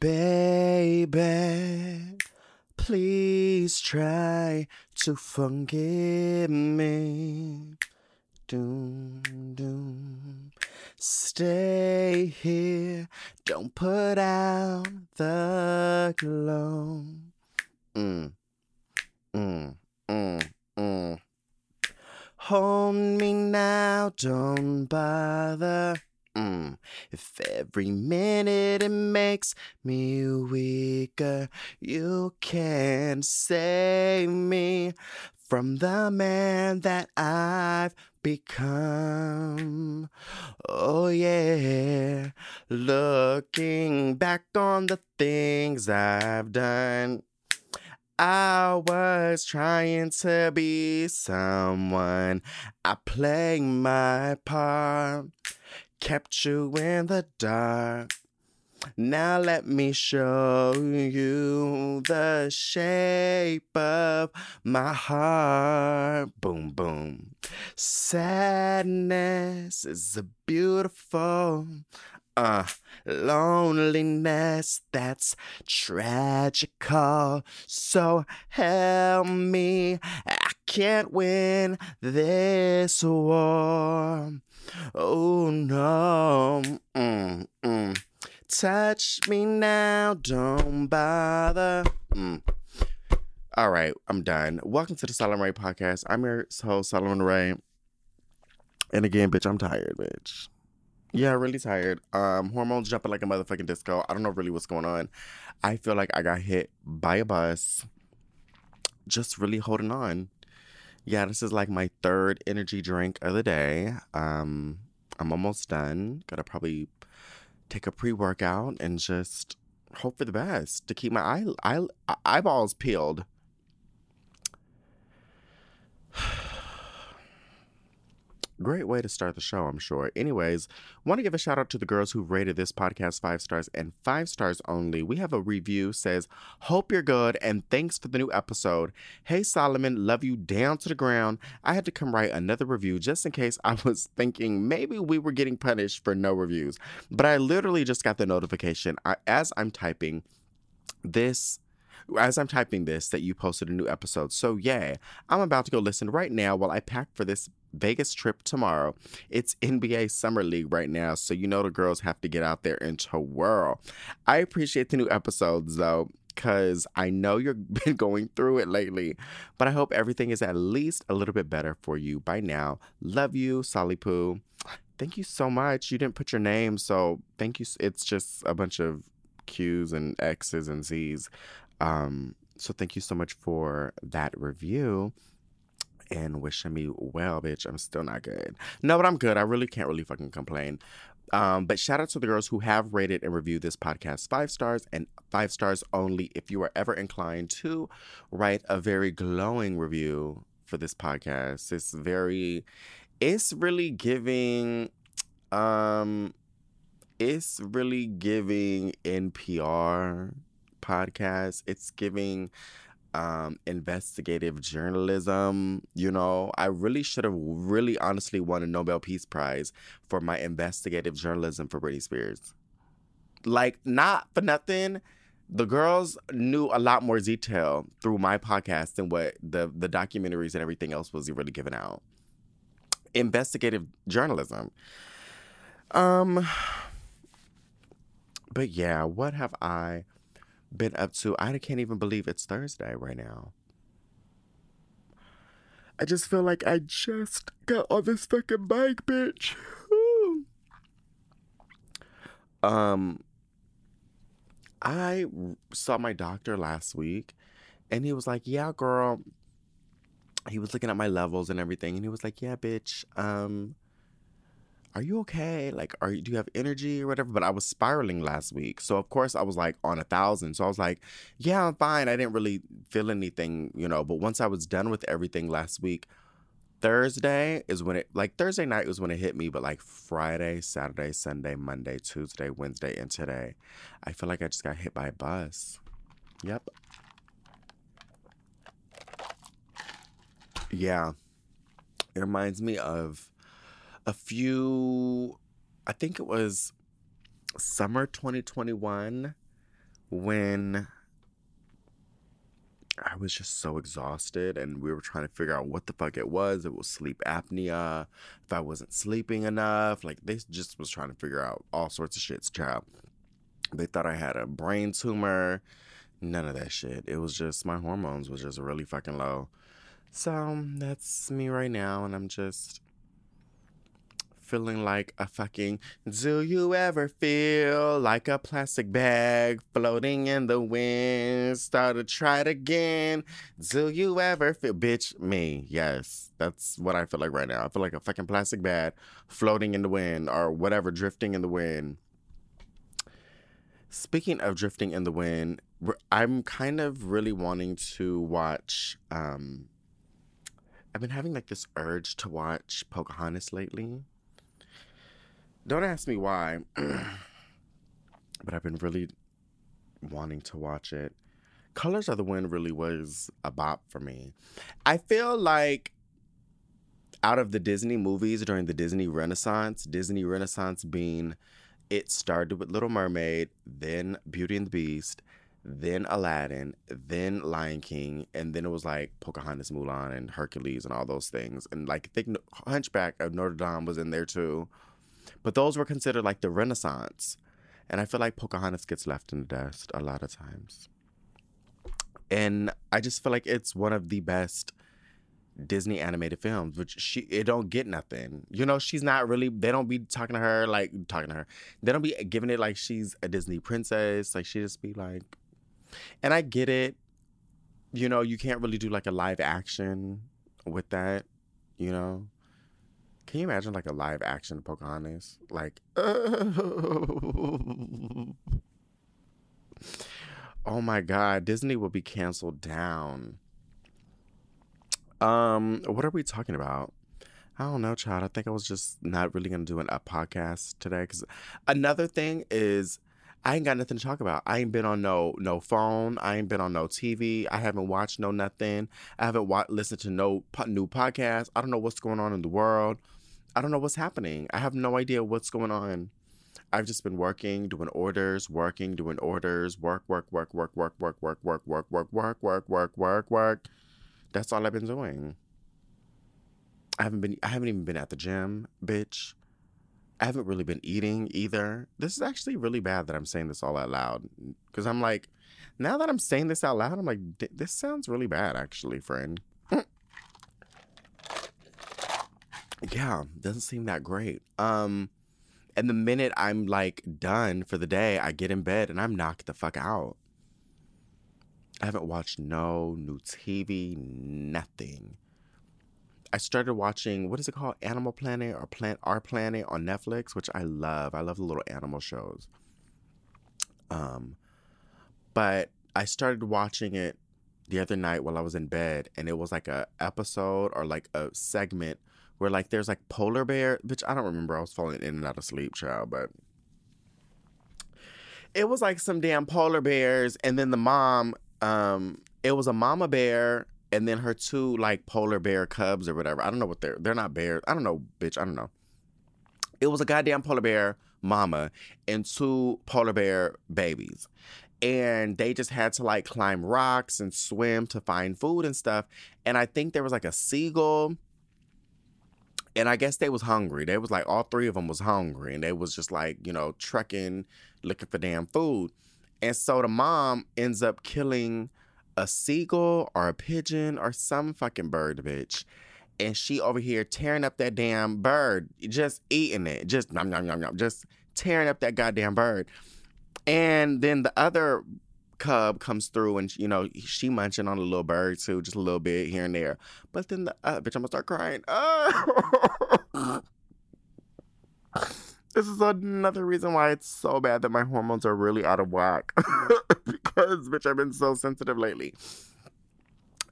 Baby, please try to forgive me. Doom, doom. Stay here, don't put out the glow. Mm, mm, mm, mm. Hold me now, don't bother. Mm. If every minute it makes me weaker, you can save me from the man that I've become. Oh, yeah. Looking back on the things I've done. I was trying to be someone. I played my part, kept you in the dark. Now let me show you the shape of my heart. Boom, boom. Sadness is a beautiful uh, loneliness that's tragical. So help me, I can't win this war. Oh no. Mm, mm. Touch me now, don't bother. Mm. All right, I'm done. Welcome to the Solomon Ray podcast. I'm your host, Solomon Ray. And again, bitch, I'm tired, bitch. Yeah, really tired. Um, hormones jumping like a motherfucking disco. I don't know really what's going on. I feel like I got hit by a bus. Just really holding on. Yeah, this is like my third energy drink of the day. Um, I'm almost done. Gotta probably take a pre-workout and just hope for the best to keep my eye, eye eyeballs peeled. Great way to start the show, I'm sure. Anyways, want to give a shout out to the girls who rated this podcast five stars and five stars only. We have a review says, "Hope you're good and thanks for the new episode. Hey Solomon, love you down to the ground. I had to come write another review just in case I was thinking maybe we were getting punished for no reviews, but I literally just got the notification as I'm typing this." As I'm typing this, that you posted a new episode. So, yay. I'm about to go listen right now while I pack for this Vegas trip tomorrow. It's NBA Summer League right now, so you know the girls have to get out there and twirl. I appreciate the new episodes though, because I know you've been going through it lately, but I hope everything is at least a little bit better for you by now. Love you, Solly Poo. Thank you so much. You didn't put your name, so thank you. It's just a bunch of Q's and X's and Z's. Um, so thank you so much for that review and wishing me well, bitch. I'm still not good. No, but I'm good. I really can't really fucking complain. Um, but shout out to the girls who have rated and reviewed this podcast five stars and five stars only. If you are ever inclined to write a very glowing review for this podcast, it's very, it's really giving, um, it's really giving NPR podcast. It's giving um, investigative journalism. You know, I really should have really honestly won a Nobel Peace Prize for my investigative journalism for Britney Spears. Like, not for nothing. The girls knew a lot more detail through my podcast than what the the documentaries and everything else was really given out. Investigative journalism. Um but yeah, what have I been up to? I can't even believe it's Thursday right now. I just feel like I just got on this fucking bike, bitch. um, I saw my doctor last week, and he was like, "Yeah, girl." He was looking at my levels and everything, and he was like, "Yeah, bitch. Um, are you okay? Like, are you, do you have energy or whatever? But I was spiraling last week. So, of course, I was like on a thousand. So I was like, yeah, I'm fine. I didn't really feel anything, you know. But once I was done with everything last week, Thursday is when it, like, Thursday night was when it hit me. But like Friday, Saturday, Sunday, Monday, Tuesday, Wednesday, and today, I feel like I just got hit by a bus. Yep. Yeah. It reminds me of a few, I think it was summer 2021 when I was just so exhausted and we were trying to figure out what the fuck it was. It was sleep apnea, if I wasn't sleeping enough. Like they just was trying to figure out all sorts of shits, child. They thought I had a brain tumor. None of that shit. It was just my hormones was just really fucking low. So that's me right now, and I'm just feeling like a fucking. Do you ever feel like a plastic bag floating in the wind? Start to try it again. Do you ever feel. Bitch, me. Yes. That's what I feel like right now. I feel like a fucking plastic bag floating in the wind or whatever, drifting in the wind. Speaking of drifting in the wind, I'm kind of really wanting to watch. Um, I've been having like this urge to watch Pocahontas lately. Don't ask me why, but I've been really wanting to watch it. Colors of the Wind really was a bop for me. I feel like out of the Disney movies during the Disney Renaissance, Disney Renaissance being it started with Little Mermaid, then Beauty and the Beast, then Aladdin, then Lion King, and then it was like Pocahontas, Mulan, and Hercules, and all those things. And like I think Hunchback of Notre Dame was in there too. But those were considered like the Renaissance. And I feel like Pocahontas gets left in the dust a lot of times. And I just feel like it's one of the best Disney animated films, which she it don't get nothing. You know, she's not really they don't be talking to her like talking to her. They don't be giving it like she's a Disney princess. Like she just be like and I get it. You know, you can't really do like a live action with that, you know. Can you imagine like a live action Pocahontas? Like, oh, my God, Disney will be canceled down. Um, what are we talking about? I don't know, child. I think I was just not really gonna do an, a podcast today because another thing is I ain't got nothing to talk about. I ain't been on no no phone. I ain't been on no TV. I haven't watched no nothing. I haven't wa- listened to no po- new podcast. I don't know what's going on in the world. I don't know what's happening. I have no idea what's going on. I've just been working, doing orders, working, doing orders, work, work, work, work, work, work, work, work, work, work, work, work, work, work, work. That's all I've been doing. I haven't been I haven't even been at the gym, bitch. I haven't really been eating either. This is actually really bad that I'm saying this all out loud because I'm like, now that I'm saying this out loud, I'm like, this sounds really bad, actually, friend. Yeah, doesn't seem that great. Um, and the minute I'm like done for the day, I get in bed and I'm knocked the fuck out. I haven't watched no new TV, nothing. I started watching what is it called, Animal Planet or Plant Our Planet on Netflix, which I love. I love the little animal shows. Um, but I started watching it the other night while I was in bed, and it was like a episode or like a segment where like there's like polar bear, Bitch, I don't remember. I was falling in and out of sleep, child, but it was like some damn polar bears, and then the mom, um, it was a mama bear, and then her two like polar bear cubs or whatever. I don't know what they're. They're not bears. I don't know, bitch. I don't know. It was a goddamn polar bear mama and two polar bear babies and they just had to like climb rocks and swim to find food and stuff. And I think there was like a seagull and I guess they was hungry. They was like all three of them was hungry, and they was just like you know trekking, looking for damn food. And so the mom ends up killing a seagull or a pigeon or some fucking bird, bitch. And she over here tearing up that damn bird, just eating it, just nom nom nom nom, just tearing up that goddamn bird. And then the other cub comes through and you know she munching on a little bird too, just a little bit here and there. But then the uh, bitch, I'm gonna start crying. Oh. this is another reason why it's so bad that my hormones are really out of whack because bitch, I've been so sensitive lately.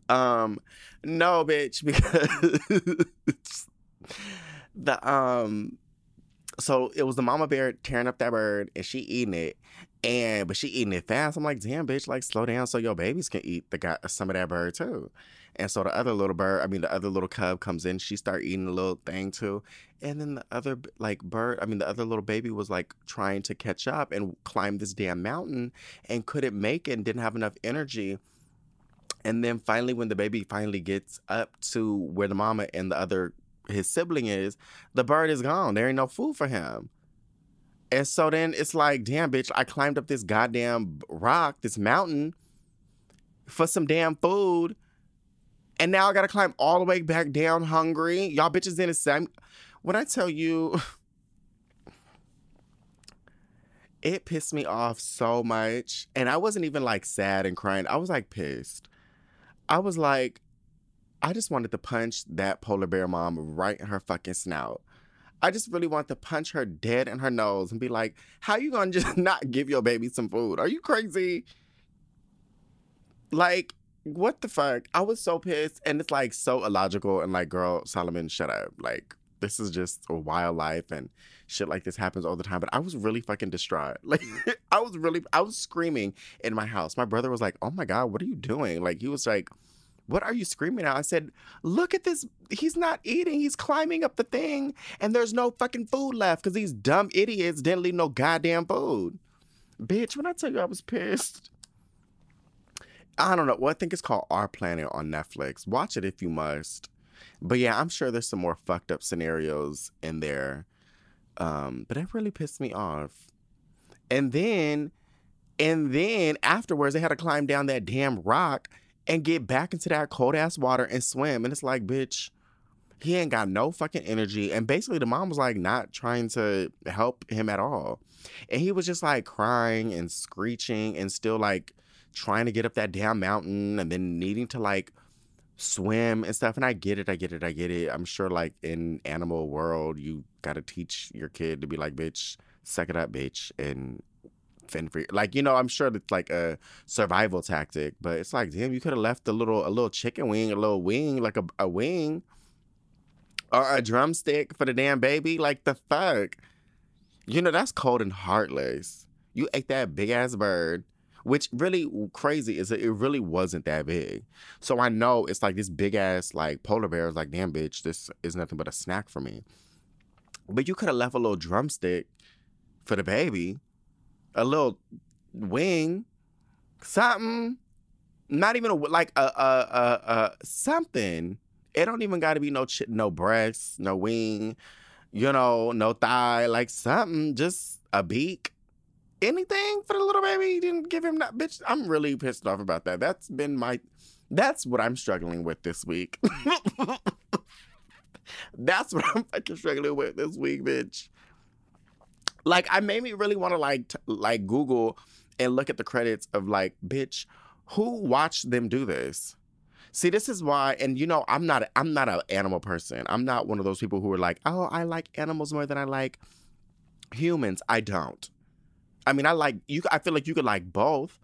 Um, no, bitch, because the um so it was the mama bear tearing up that bird and she eating it and but she eating it fast i'm like damn bitch like slow down so your babies can eat the guy some of that bird too and so the other little bird i mean the other little cub comes in she start eating the little thing too and then the other like bird i mean the other little baby was like trying to catch up and climb this damn mountain and couldn't make it and didn't have enough energy and then finally when the baby finally gets up to where the mama and the other his sibling is, the bird is gone. There ain't no food for him. And so then it's like, damn, bitch, I climbed up this goddamn rock, this mountain for some damn food. And now I gotta climb all the way back down hungry. Y'all bitches in the same. When I tell you, it pissed me off so much. And I wasn't even like sad and crying. I was like pissed. I was like, I just wanted to punch that polar bear mom right in her fucking snout. I just really want to punch her dead in her nose and be like, how you gonna just not give your baby some food? Are you crazy? Like, what the fuck? I was so pissed. And it's like so illogical and like, girl, Solomon, shut up. Like, this is just a wild life and shit like this happens all the time. But I was really fucking distraught. Like I was really I was screaming in my house. My brother was like, Oh my God, what are you doing? Like he was like, what are you screaming at? I said, Look at this. He's not eating. He's climbing up the thing, and there's no fucking food left because these dumb idiots didn't leave no goddamn food. Bitch, when I tell you I was pissed. I don't know. Well, I think it's called Our Planet on Netflix. Watch it if you must. But yeah, I'm sure there's some more fucked up scenarios in there. Um, but it really pissed me off. And then, and then afterwards, they had to climb down that damn rock and get back into that cold ass water and swim. And it's like, bitch, he ain't got no fucking energy. And basically, the mom was like not trying to help him at all. And he was just like crying and screeching and still like trying to get up that damn mountain and then needing to like swim and stuff. And I get it, I get it, I get it. I'm sure like in animal world, you gotta teach your kid to be like, bitch, suck it up, bitch, and fend for like you know i'm sure it's like a survival tactic but it's like damn you could have left a little a little chicken wing a little wing like a, a wing or a drumstick for the damn baby like the fuck? You know that's cold and heartless. You ate that big ass bird which really crazy is that it really wasn't that big. So i know it's like this big ass like polar bear is like damn bitch this is nothing but a snack for me. But you could have left a little drumstick for the baby a little wing, something. Not even a, like a, a, a, a something. It don't even got to be no ch- no breast, no wing, you know, no thigh, like something. Just a beak, anything for the little baby. didn't give him that bitch. I'm really pissed off about that. That's been my. That's what I'm struggling with this week. That's what I'm fucking struggling with this week, bitch like I made me really want to like t- like Google and look at the credits of like, bitch, who watched them do this? See, this is why, and you know, I'm not, I'm not an animal person. I'm not one of those people who are like, oh, I like animals more than I like humans. I don't. I mean, I like you. I feel like you could like both.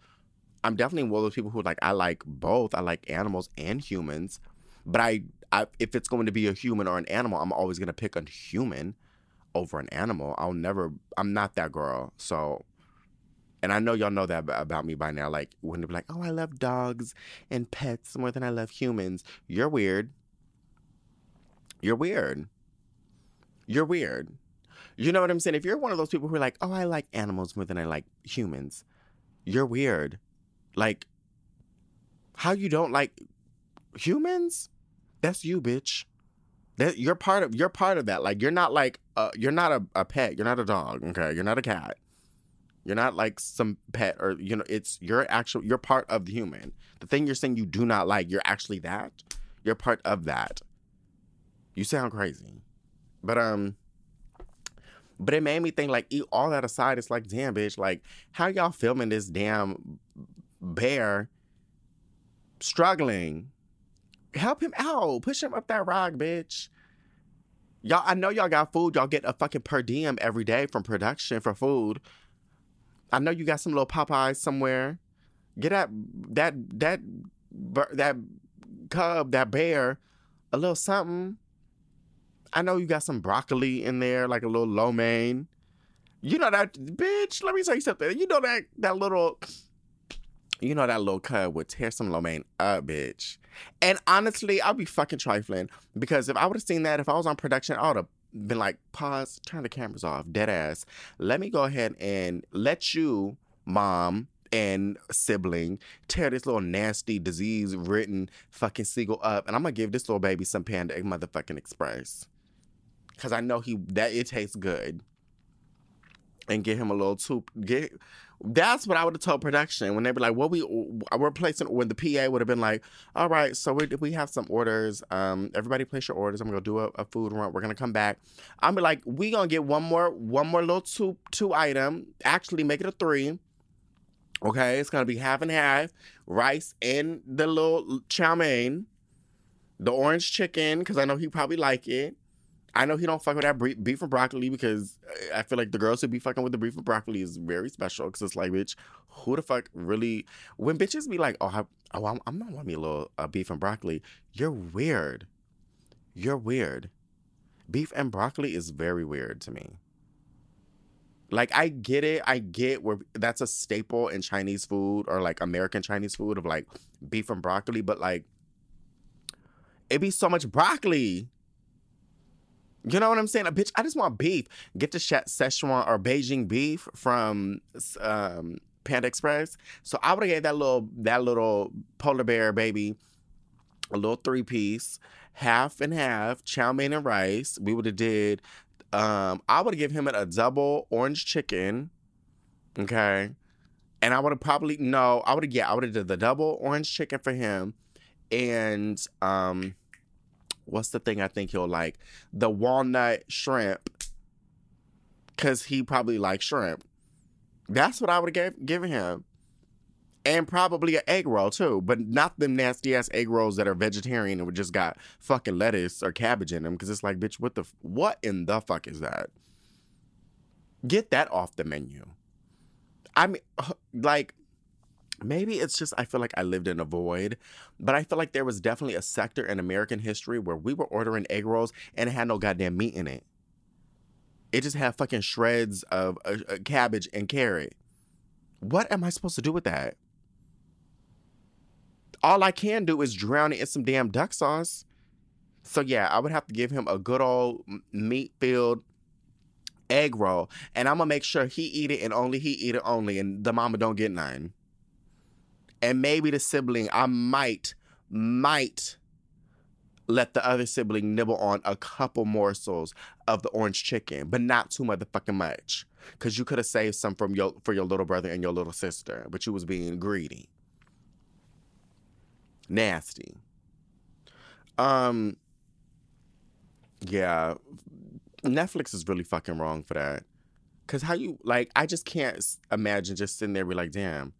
I'm definitely one of those people who like I like both. I like animals and humans, but I, I if it's going to be a human or an animal, I'm always gonna pick a human over an animal. I'll never. I'm not that girl. So, and I know y'all know that about me by now. Like when they're like, "Oh, I love dogs and pets more than I love humans." You're weird. You're weird. You're weird. You know what I'm saying? If you're one of those people who are like, "Oh, I like animals more than I like humans," you're weird. Like, how you don't like humans? That's you, bitch. That you're part of you're part of that. Like you're not like uh, you're not a, a pet. You're not a dog. Okay, you're not a cat. You're not like some pet or you know, it's you're actual you're part of the human. The thing you're saying you do not like, you're actually that. You're part of that. You sound crazy. But um but it made me think like all that aside, it's like, damn bitch, like how y'all filming this damn bear struggling? Help him out. Push him up that rock, bitch. Y'all, I know y'all got food. Y'all get a fucking per diem every day from production for food. I know you got some little Popeyes somewhere. Get that that that that cub, that bear, a little something. I know you got some broccoli in there, like a little lo mein. You know that bitch. Let me tell you something. You know that that little, you know that little cub would tear some lo up, bitch. And honestly, I'll be fucking trifling because if I would have seen that, if I was on production, I would have been like, pause, turn the cameras off, dead ass. Let me go ahead and let you, mom, and sibling tear this little nasty disease ridden fucking seagull up and I'm gonna give this little baby some panda motherfucking express. Cause I know he that it tastes good. And get him a little soup. Get that's what I would have told production when they were like, "What we we're placing?" When the PA would have been like, "All right, so we we have some orders. Um, everybody place your orders. I'm gonna do a, a food run. We're gonna come back. I'm be like, we gonna get one more one more little two two item. Actually, make it a three. Okay, it's gonna be half and half rice and the little chow mein, the orange chicken because I know he probably like it. I know he don't fuck with that beef and broccoli because I feel like the girls who be fucking with the beef and broccoli is very special because it's like, bitch, who the fuck really? When bitches be like, oh, I, oh, I'm, I'm not want me a little uh, beef and broccoli. You're weird. You're weird. Beef and broccoli is very weird to me. Like I get it, I get where that's a staple in Chinese food or like American Chinese food of like beef and broccoli, but like it be so much broccoli. You know what I'm saying? A bitch, I just want beef. Get the Szechuan or Beijing beef from um, Panda Express. So I would have gave that little that little polar bear baby a little three piece, half and half, chow mein and rice. We would have did. Um, I would have given him a double orange chicken. Okay, and I would have probably no. I would have yeah. I would have did the double orange chicken for him, and um what's the thing I think he'll like? The walnut shrimp. Cause he probably likes shrimp. That's what I would have given him. And probably an egg roll too, but not them nasty ass egg rolls that are vegetarian and just got fucking lettuce or cabbage in them. Cause it's like, bitch, what the, what in the fuck is that? Get that off the menu. I mean, like, maybe it's just I feel like I lived in a void, but I feel like there was definitely a sector in American history where we were ordering egg rolls and it had no goddamn meat in it. It just had fucking shreds of uh, uh, cabbage and carrot. What am I supposed to do with that? All I can do is drown it in some damn duck sauce. So yeah, I would have to give him a good old meat filled egg roll, and I'm gonna make sure he eat it and only he eat it only, and the mama don't get none and maybe the sibling I might might let the other sibling nibble on a couple morsels of the orange chicken, but not too motherfucking much. Cause you could have saved some from your for your little brother and your little sister, but you was being greedy. Nasty. Um yeah. Netflix is really fucking wrong for that. Cause how you like I just can't imagine just sitting there be like, damn.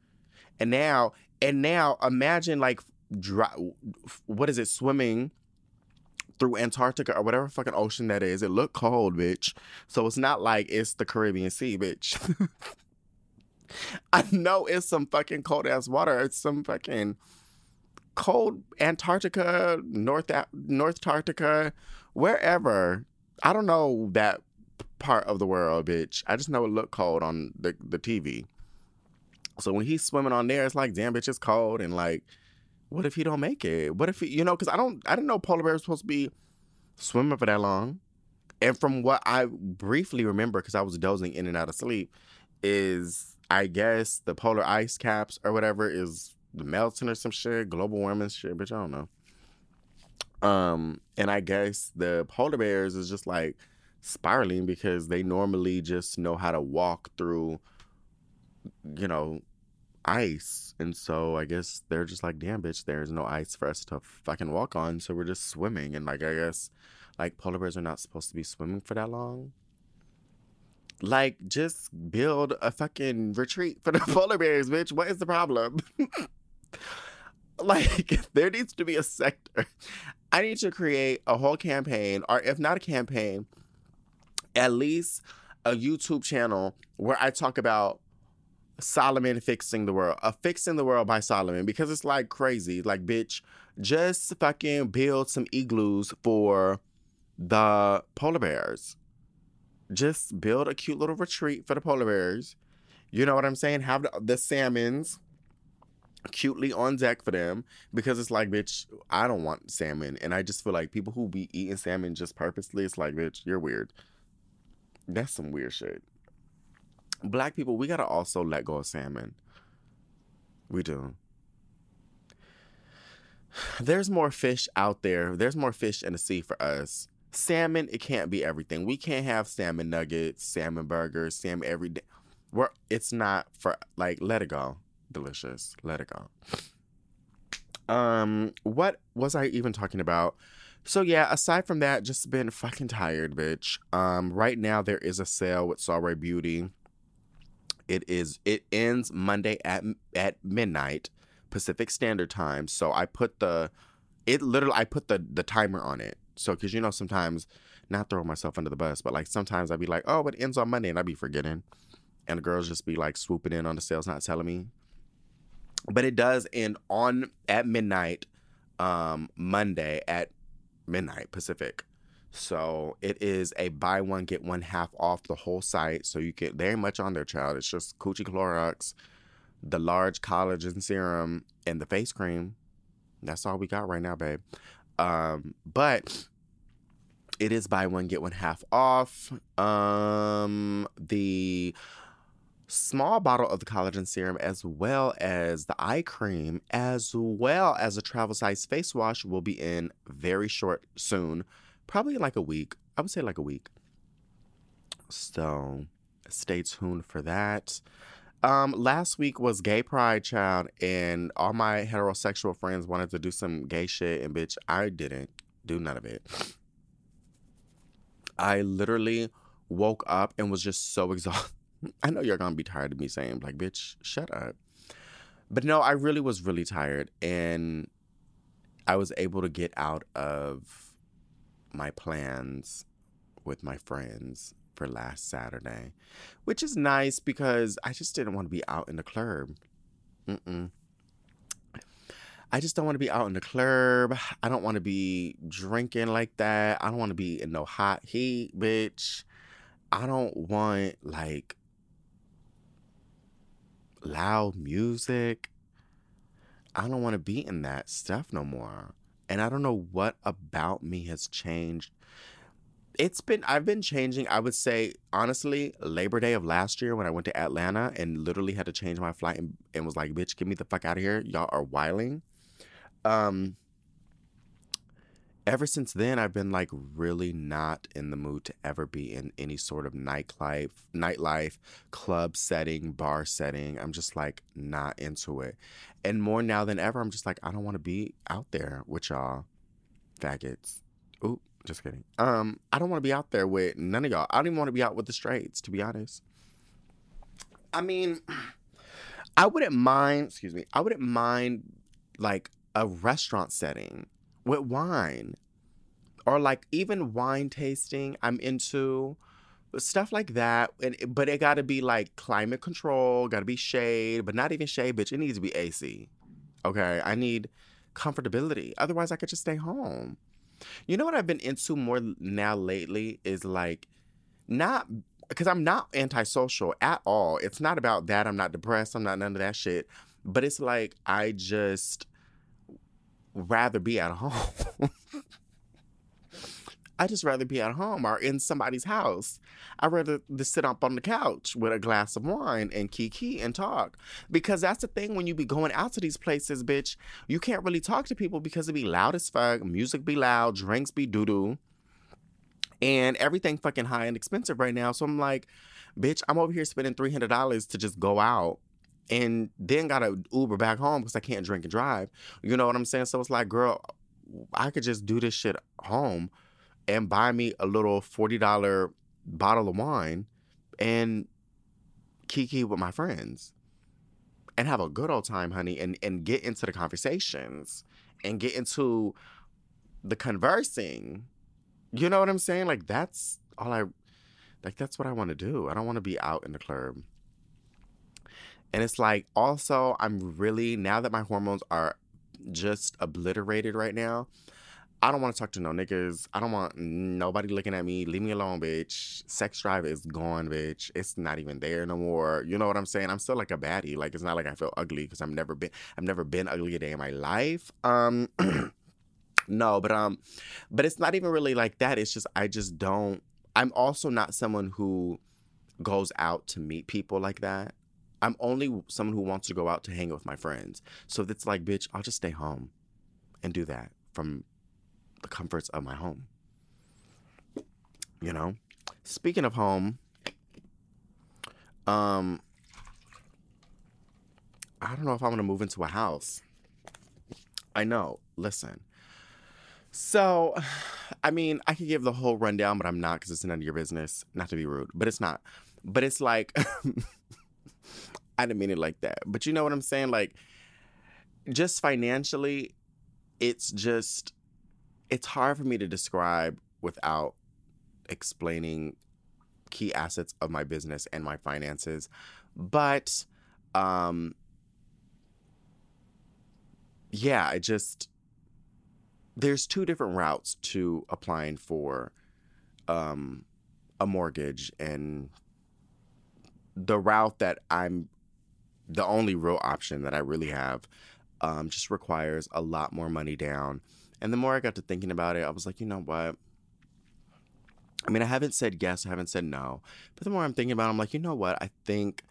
And now and now imagine like dry, what is it, swimming through Antarctica or whatever fucking ocean that is. It looked cold, bitch. So it's not like it's the Caribbean Sea, bitch. I know it's some fucking cold ass water. It's some fucking cold Antarctica, North North Antarctica, wherever. I don't know that part of the world, bitch. I just know it looked cold on the, the TV. So when he's swimming on there, it's like, damn, bitch, it's cold. And like, what if he don't make it? What if he, you know, because I don't, I didn't know polar bears supposed to be swimming for that long. And from what I briefly remember, because I was dozing in and out of sleep, is I guess the polar ice caps or whatever is melting or some shit, global warming shit, bitch. I don't know. Um, and I guess the polar bears is just like spiraling because they normally just know how to walk through you know, ice. And so I guess they're just like, damn, bitch, there's no ice for us to fucking walk on. So we're just swimming. And like, I guess like polar bears are not supposed to be swimming for that long. Like, just build a fucking retreat for the polar bears, bitch. What is the problem? like, there needs to be a sector. I need to create a whole campaign, or if not a campaign, at least a YouTube channel where I talk about Solomon fixing the world, a fixing the world by Solomon, because it's like crazy. Like, bitch, just fucking build some igloos for the polar bears. Just build a cute little retreat for the polar bears. You know what I'm saying? Have the, the salmons cutely on deck for them because it's like, bitch, I don't want salmon. And I just feel like people who be eating salmon just purposely, it's like, bitch, you're weird. That's some weird shit. Black people, we gotta also let go of salmon. We do. There's more fish out there. There's more fish in the sea for us. Salmon, it can't be everything. We can't have salmon nuggets, salmon burgers, salmon every day. We're, it's not for like let it go. Delicious. Let it go. Um, what was I even talking about? So yeah, aside from that, just been fucking tired, bitch. Um, right now there is a sale with Sol Ray Beauty. It is it ends Monday at at midnight Pacific Standard Time. So I put the it literally I put the the timer on it. So cuz you know sometimes not throwing myself under the bus, but like sometimes I'd be like, "Oh, it ends on Monday," and I'd be forgetting. And the girls just be like swooping in on the sales not telling me. But it does end on at midnight um Monday at midnight Pacific. So it is a buy one get one half off the whole site. So you get very much on their child. It's just Coochie Clorox, the large collagen serum, and the face cream. That's all we got right now, babe. Um, but it is buy one get one half off. Um, the small bottle of the collagen serum, as well as the eye cream, as well as a travel size face wash, will be in very short soon probably like a week. I would say like a week. So stay tuned for that. Um, last week was Gay Pride, child, and all my heterosexual friends wanted to do some gay shit, and bitch, I didn't do none of it. I literally woke up and was just so exhausted. I know you're gonna be tired of me saying, like, bitch, shut up. But no, I really was really tired, and I was able to get out of my plans with my friends for last Saturday, which is nice because I just didn't want to be out in the club. Mm-mm. I just don't want to be out in the club. I don't want to be drinking like that. I don't want to be in no hot heat, bitch. I don't want like loud music. I don't want to be in that stuff no more. And I don't know what about me has changed. It's been, I've been changing, I would say, honestly, Labor Day of last year when I went to Atlanta and literally had to change my flight and, and was like, bitch, get me the fuck out of here. Y'all are wiling. Um, ever since then I've been like really not in the mood to ever be in any sort of nightlife nightlife club setting bar setting. I'm just like not into it. And more now than ever I'm just like I don't want to be out there with y'all faggots. Oop just kidding. Um I don't want to be out there with none of y'all. I don't even want to be out with the straights to be honest. I mean I wouldn't mind excuse me I wouldn't mind like a restaurant setting with wine or like even wine tasting i'm into stuff like that and but it got to be like climate control got to be shade but not even shade bitch it needs to be ac okay? I need comfortability otherwise i could just stay home. You know what i've been into more now lately is like not because i'm not antisocial at all. It's not about that i'm not depressed i'm not none of that shit but it's like i just rather be at home. I just rather be at home or in somebody's house. I'd rather just sit up on the couch with a glass of wine and kiki and talk. Because that's the thing when you be going out to these places, bitch, you can't really talk to people because it be loud as fuck, music be loud, drinks be doo doo. and everything fucking high and expensive right now. So I'm like, bitch, I'm over here spending three hundred dollars to just go out and then got to Uber back home because I can't drink and drive. You know what I'm saying? So it's like, girl, I could just do this shit home and buy me a little forty dollar bottle of wine and kiki with my friends and have a good old time, honey, and and get into the conversations and get into the conversing. You know what I'm saying? Like that's all I like that's what I want to do. I don't want to be out in the club. And it's like also I'm really now that my hormones are just obliterated right now, I don't want to talk to no niggas. I don't want nobody looking at me. Leave me alone, bitch. Sex drive is gone, bitch. It's not even there no more. You know what I'm saying? I'm still like a baddie. Like it's not like I feel ugly because I've never been I've never been ugly a day in my life. Um no, but um but it's not even really like that. It's just I just don't I'm also not someone who goes out to meet people like that. I'm only someone who wants to go out to hang with my friends. So it's like, bitch, I'll just stay home and do that from the comforts of my home. You know? Speaking of home, um I don't know if I'm gonna move into a house. I know. Listen. So, I mean, I could give the whole rundown, but I'm not because it's none of your business. Not to be rude, but it's not. But it's like, I didn't mean it like that. But you know what I'm saying? Like, just financially, it's just it's hard for me to describe without explaining key assets of my business and my finances. But um yeah, I just there's two different routes to applying for um a mortgage and the route that I'm the only real option that I really have um, just requires a lot more money down and the more I got to thinking about it, I was like, you know what? I mean, I haven't said yes, I haven't said no. But the more I'm thinking about it, I'm like, you know what? I think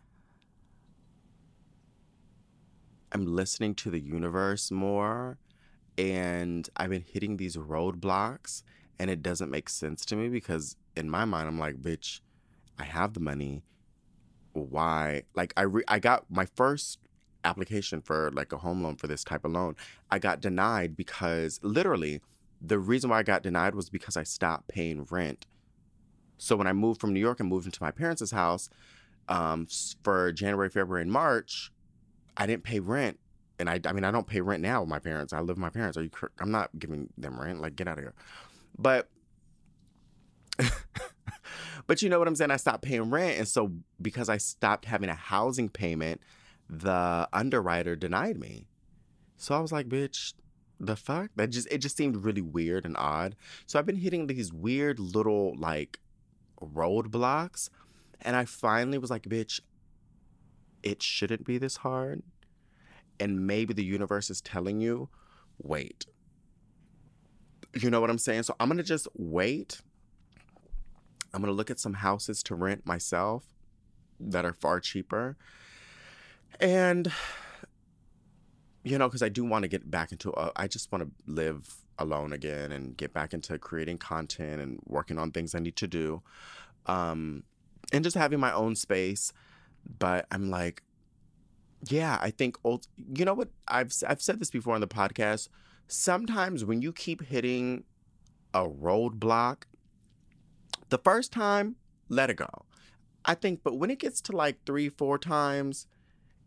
I'm listening to the universe more and I've been hitting these roadblocks and it doesn't make sense to me because in my mind I'm like, bitch, I have the money. Why? Like I re- I got my first application for like a home loan for this type of loan, I got denied because literally the reason why I got denied was because I stopped paying rent. So when I moved from New York and moved into my parents' house um, for January, February, and March, I didn't pay rent. And I, I mean, I don't pay rent now with my parents. I live with my parents. Are you? I'm not giving them rent. Like, get out of here. But, but you know what I'm saying. I stopped paying rent, and so because I stopped having a housing payment, the underwriter denied me. So I was like, bitch, the fuck? That just it just seemed really weird and odd. So I've been hitting these weird little like roadblocks. And I finally was like, bitch, it shouldn't be this hard. And maybe the universe is telling you, wait. You know what I'm saying? So I'm gonna just wait. I'm gonna look at some houses to rent myself that are far cheaper. And you know, because I do want to get back into, a, I just want to live alone again and get back into creating content and working on things I need to do, um, and just having my own space. But I'm like, yeah, I think old. You know what? I've I've said this before on the podcast. Sometimes when you keep hitting a roadblock, the first time, let it go. I think, but when it gets to like three, four times,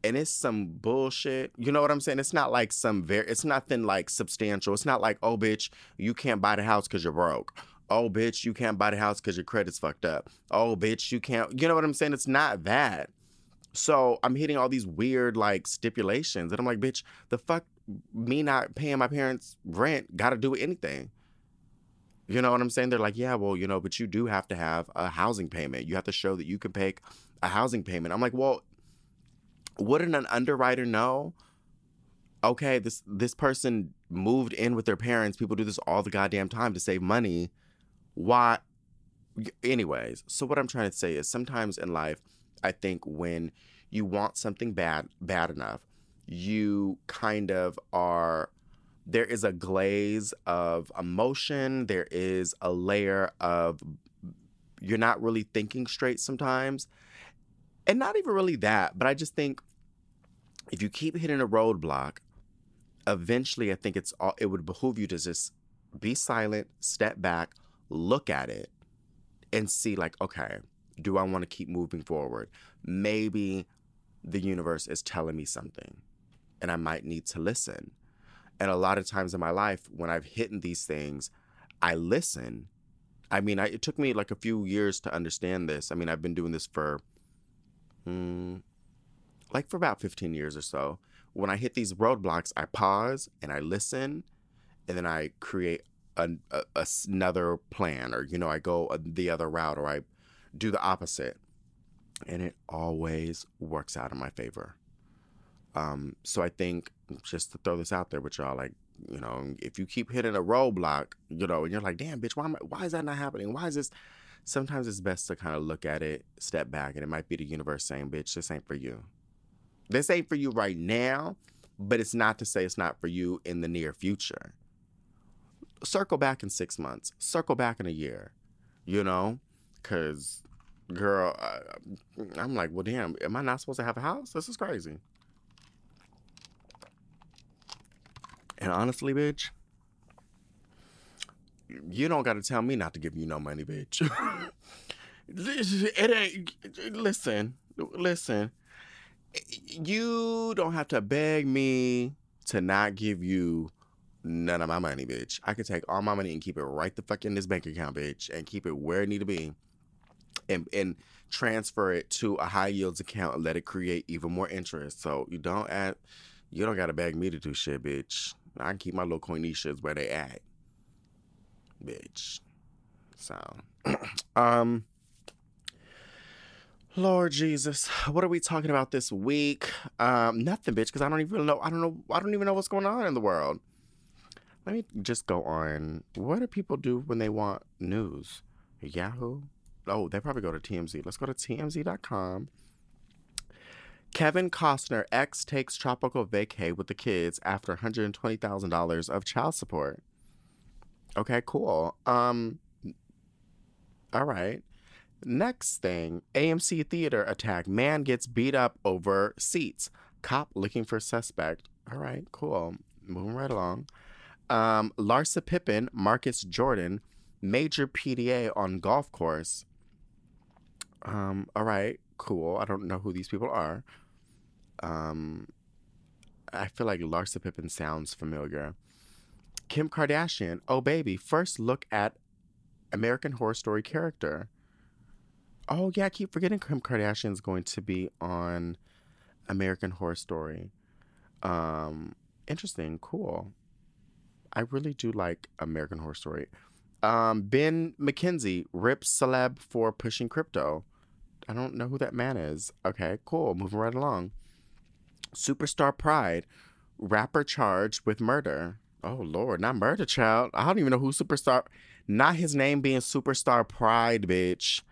and it's some bullshit. You know what I'm saying? It's not like some very, it's nothing like substantial. It's not like, oh, bitch, you can't buy the house because you're broke. Oh, bitch, you can't buy the house because your credit's fucked up. Oh, bitch, you can't, you know what I'm saying? It's not that. So I'm hitting all these weird like stipulations. And I'm like, bitch, the fuck, me not paying my parents' rent got to do with anything. You know what I'm saying? They're like, yeah, well, you know, but you do have to have a housing payment. You have to show that you can pay a housing payment. I'm like, well, wouldn't an underwriter know? Okay, this this person moved in with their parents. People do this all the goddamn time to save money. Why? Anyways, so what I'm trying to say is sometimes in life, I think when you want something bad bad enough, you kind of are there is a glaze of emotion. There is a layer of you're not really thinking straight sometimes. And not even really that, but I just think if you keep hitting a roadblock, eventually I think it's all it would behoove you to just be silent, step back, look at it, and see like, okay, do I want to keep moving forward? Maybe the universe is telling me something and I might need to listen. And a lot of times in my life, when I've hit these things, I listen. I mean, I, it took me like a few years to understand this. I mean, I've been doing this for, mm, like, for about 15 years or so. When I hit these roadblocks, I pause and I listen, and then I create a, a, another plan, or, you know, I go the other route, or I do the opposite. And it always works out in my favor. Um, so I think just to throw this out there with y'all, like, you know, if you keep hitting a roadblock, you know, and you're like, damn, bitch, why, am I, why is that not happening? Why is this? Sometimes it's best to kind of look at it, step back, and it might be the universe saying, bitch, this ain't for you. This ain't for you right now, but it's not to say it's not for you in the near future. Circle back in six months, circle back in a year, you know, because, girl, I, I'm like, well, damn, am I not supposed to have a house? This is crazy. And honestly, bitch, you don't got to tell me not to give you no money, bitch. it ain't. Listen, listen. You don't have to beg me to not give you none of my money, bitch. I could take all my money and keep it right the fuck in this bank account, bitch, and keep it where it need to be, and and transfer it to a high yields account and let it create even more interest. So you don't add, you don't gotta beg me to do shit, bitch. I keep my little coinishas where they at. Bitch. So um Lord Jesus, what are we talking about this week? Um, nothing, bitch, because I don't even know. I don't know. I don't even know what's going on in the world. Let me just go on. What do people do when they want news? Yahoo. Oh, they probably go to TMZ. Let's go to TMZ.com. Kevin Costner ex takes tropical vacay with the kids after $120,000 of child support. Okay, cool. Um all right. Next thing, AMC theater attack. Man gets beat up over seats. Cop looking for suspect. All right, cool. Moving right along. Um, Larsa Pippen, Marcus Jordan, major PDA on golf course. Um, all right, cool. I don't know who these people are. Um, I feel like Larsa Pippen sounds familiar. Kim Kardashian, oh baby, first look at American Horror Story character. Oh yeah, I keep forgetting Kim Kardashian's going to be on American Horror Story. Um, interesting, cool. I really do like American Horror Story. Um, Ben McKenzie rips celeb for pushing crypto. I don't know who that man is. Okay, cool. Moving right along. Superstar Pride, rapper charged with murder. Oh Lord, not murder child. I don't even know who Superstar. Not his name being Superstar Pride, bitch.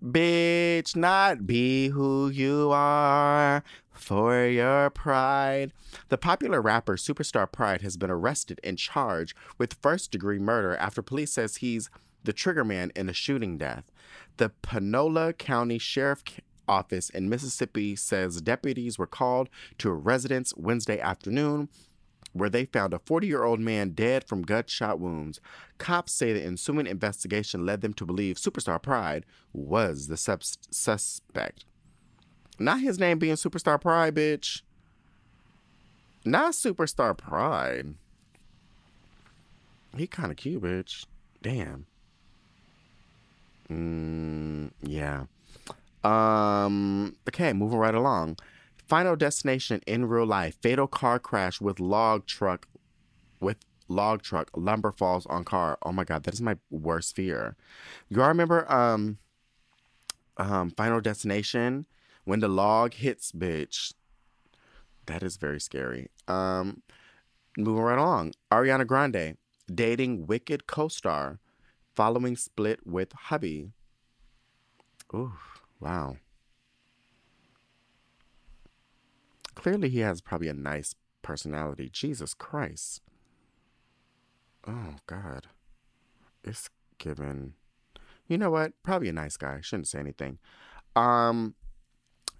Bitch, not be who you are for your pride. The popular rapper Superstar Pride has been arrested and charged with first degree murder after police says he's the triggerman in a shooting death. The Panola County Sheriff Office in Mississippi says deputies were called to a residence Wednesday afternoon where they found a 40 year old man dead from gunshot wounds. Cops say the ensuing investigation led them to believe Superstar Pride was the sub- suspect. Not his name being Superstar Pride, bitch. Not Superstar Pride. He kind of cute, bitch. Damn. Mm, yeah. Um, okay, moving right along. Final destination in real life. Fatal car crash with log truck with log truck. Lumber falls on car. Oh my god, that is my worst fear. You all remember um um Final Destination when the log hits bitch. That is very scary. Um moving right along. Ariana Grande dating Wicked co-star following split with hubby. Ooh. Wow. Clearly, he has probably a nice personality. Jesus Christ. Oh God, it's given. You know what? Probably a nice guy. Shouldn't say anything. Um,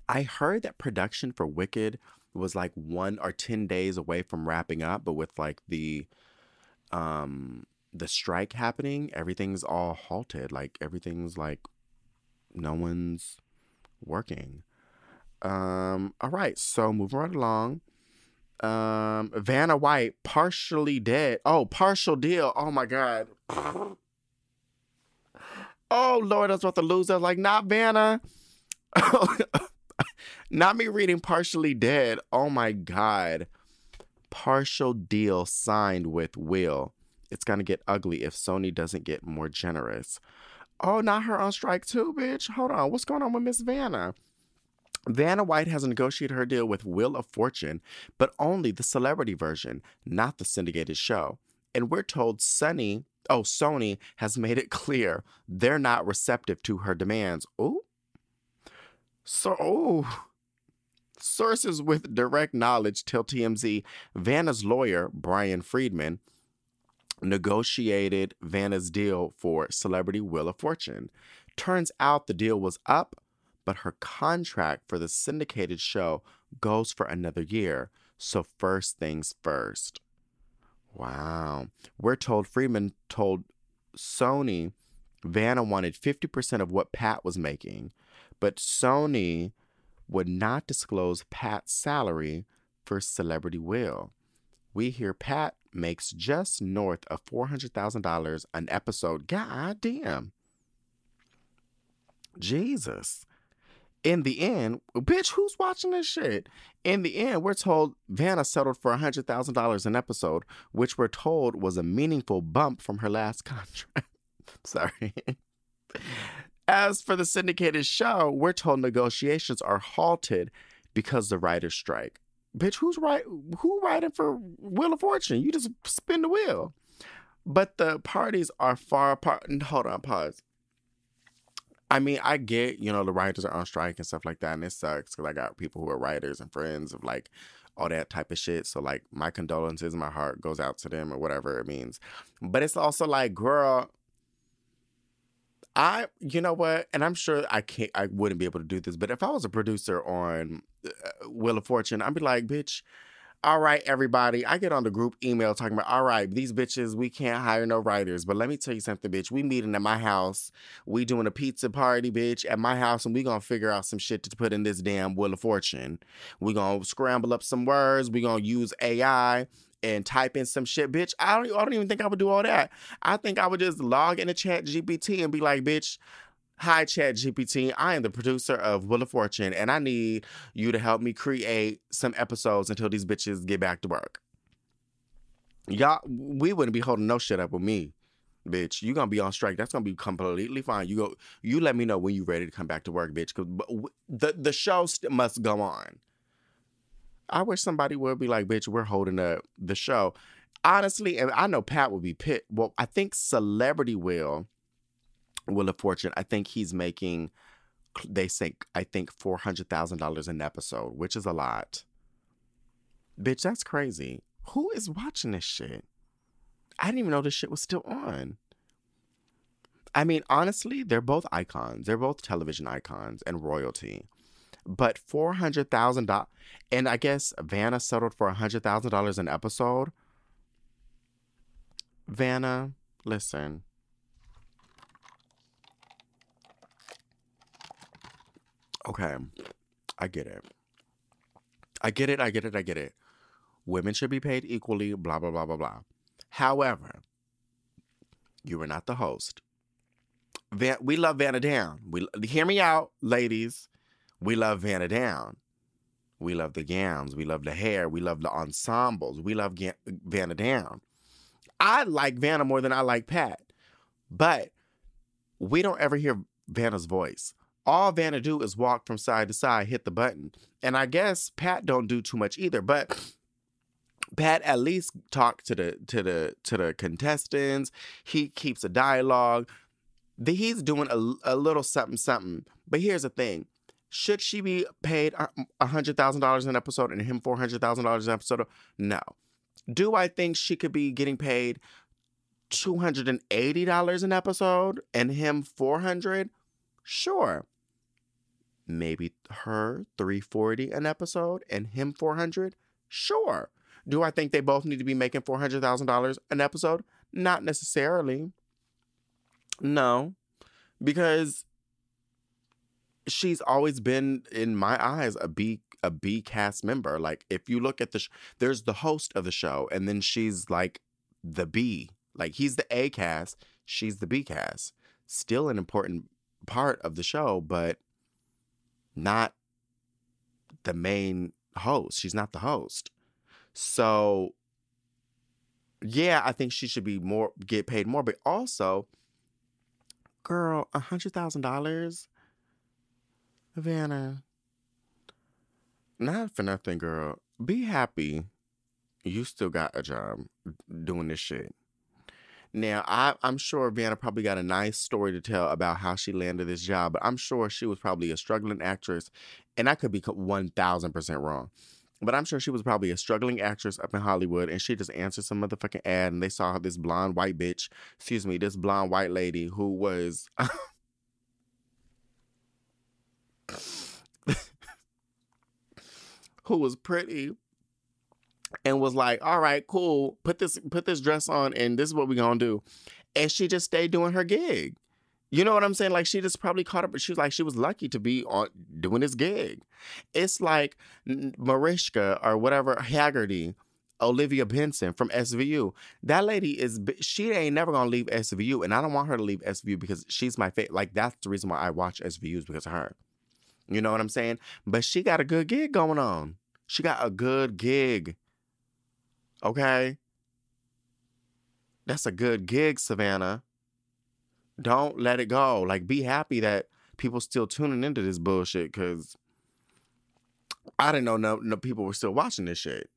I heard that production for Wicked was like one or ten days away from wrapping up, but with like the um the strike happening, everything's all halted. Like everything's like no one's working. Um, all right, so moving right along. Um, Vanna White partially dead. Oh, partial deal. Oh my god. Oh Lord, I was about to lose. I was like, not Vanna. not me reading partially dead. Oh my god. Partial deal signed with Wheel. It's gonna get ugly if Sony doesn't get more generous. Oh, not her on strike too, bitch. Hold on. What's going on with Miss Vanna? Vanna White has negotiated her deal with Wheel of Fortune, but only the celebrity version, not the syndicated show. And we're told Sunny, oh, Sony has made it clear they're not receptive to her demands. Oh, so, oh. Sources with direct knowledge tell TMZ Vanna's lawyer, Bryan Freedman, negotiated Vanna's deal for Celebrity Wheel of Fortune. Turns out the deal was up, but her contract for the syndicated show goes for another year. So, first things first. Wow. We're told Freeman told Sony Vanna wanted 50% of what Pat was making, but Sony would not disclose Pat's salary for Celebrity Wheel. We hear Pat makes just north of $400,000 an episode. God damn. Jesus. In the end, bitch, who's watching this shit? In the end, we're told Vanna settled for $100,000 an episode, which we're told was a meaningful bump from her last contract. Sorry. As for the syndicated show, we're told negotiations are halted because the writers strike. Bitch, who's right? Who writing for Wheel of Fortune? You just spin the wheel. But the parties are far apart. Hold on, pause. I mean, I get, you know, the writers are on strike and stuff like that, and it sucks because I got people who are writers and friends of like all that type of shit. So, like, my condolences, my heart goes out to them or whatever it means. But it's also like, girl, I, you know what, and I'm sure I can't, I wouldn't be able to do this, but if I was a producer on uh, Wheel of Fortune, I'd be like, bitch, all right, everybody. I get on the group email talking about, all right, these bitches, we can't hire no writers. But let me tell you something, bitch. We meeting at my house. We doing a pizza party, bitch, at my house, and we gonna figure out some shit to put in this damn Wheel of Fortune. We gonna scramble up some words. We gonna use AI and type in some shit, bitch. I don't, I don't even think I would do all that. I think I would just log in a ChatGPT and be like, bitch, hi ChatGPT. I am the producer of Wheel of Fortune and I need you to help me create some episodes until these bitches get back to work. Y'all, we wouldn't be holding no shit up with me. Bitch, you gonna be on strike. That's gonna be completely fine. You go. You let me know when you're ready to come back to work, bitch. Cause the the show st- must go on. I wish somebody would be like, bitch, we're holding up the show. Honestly, and I know Pat would be pit. Well, I think Celebrity will, Wheel of Fortune, I think he's making, they say, I think $400,000 an episode, which is a lot. Bitch, that's crazy. Who is watching this shit? I didn't even know this shit was still on. I mean, honestly, they're both icons. They're both television icons and royalty. But four hundred thousand dollars, and I guess Vanna settled for hundred thousand dollars an episode. Vanna, listen. Okay, I get it. I get it. I get it. I get it. Women should be paid equally. Blah blah blah blah blah. However, you are not the host. Van, we love Vanna Down. We hear me out, ladies. We love Vanna Down. We love the gowns. We love the hair. We love the ensembles. We love Vanna Down. I like Vanna more than I like Pat, but we don't ever hear Vanna's voice. All Vanna do is walk from side to side, hit the button, and I guess Pat don't do too much either. But Pat at least talk to the to the to the contestants. He keeps a dialogue. He's doing a, a little something something. But here's the thing: should she be paid $100,000 an episode and him $400,000 an episode? No. Do I think she could be getting paid $280 an episode and him 400 sure. Maybe her 340 an episode and him 400 sure. Do i think they both need to be making $400000 an episode? Not necessarily. No. Because she's always been in my eyes a b a b cast member like if you look at the sh- there's the host of the show and then she's like the b like he's the A cast, she's the B cast. Still an important part of the show, but not the main host. She's not the host. So yeah, I think she should be more get paid more, but also, girl, a hundred thousand dollars, Vanna. Not for nothing, girl. Be happy. You still got a job doing this shit. Now, I, I'm sure Vanna probably got a nice story to tell about how she landed this job, but I'm sure she was probably a struggling actress, and I could be 1000% wrong. But I'm sure she was probably a struggling actress up in Hollywood, and she just answered some motherfucking ad, and they saw this blonde white bitch, excuse me, this blonde white lady who was. who was pretty and was like, "All right, cool. Put this put this dress on, and this is what we're gonna do." And she just stayed doing her gig. You know what I'm saying? Like she just probably caught up, but she was like she was lucky to be on doing this gig. It's like Mariska or whatever Hargitay, Olivia Benson from SVU. That lady is she ain't never gonna leave SVU, and I don't want her to leave SVU because she's my favorite. Like that's the reason why I watch SVU is because of her. You know what I'm saying? But she got a good gig going on. She got a good gig. Okay? That's a good gig, Savannah. Don't let it go. Like, be happy that people still tuning into this bullshit because I didn't know no, no people were still watching this shit.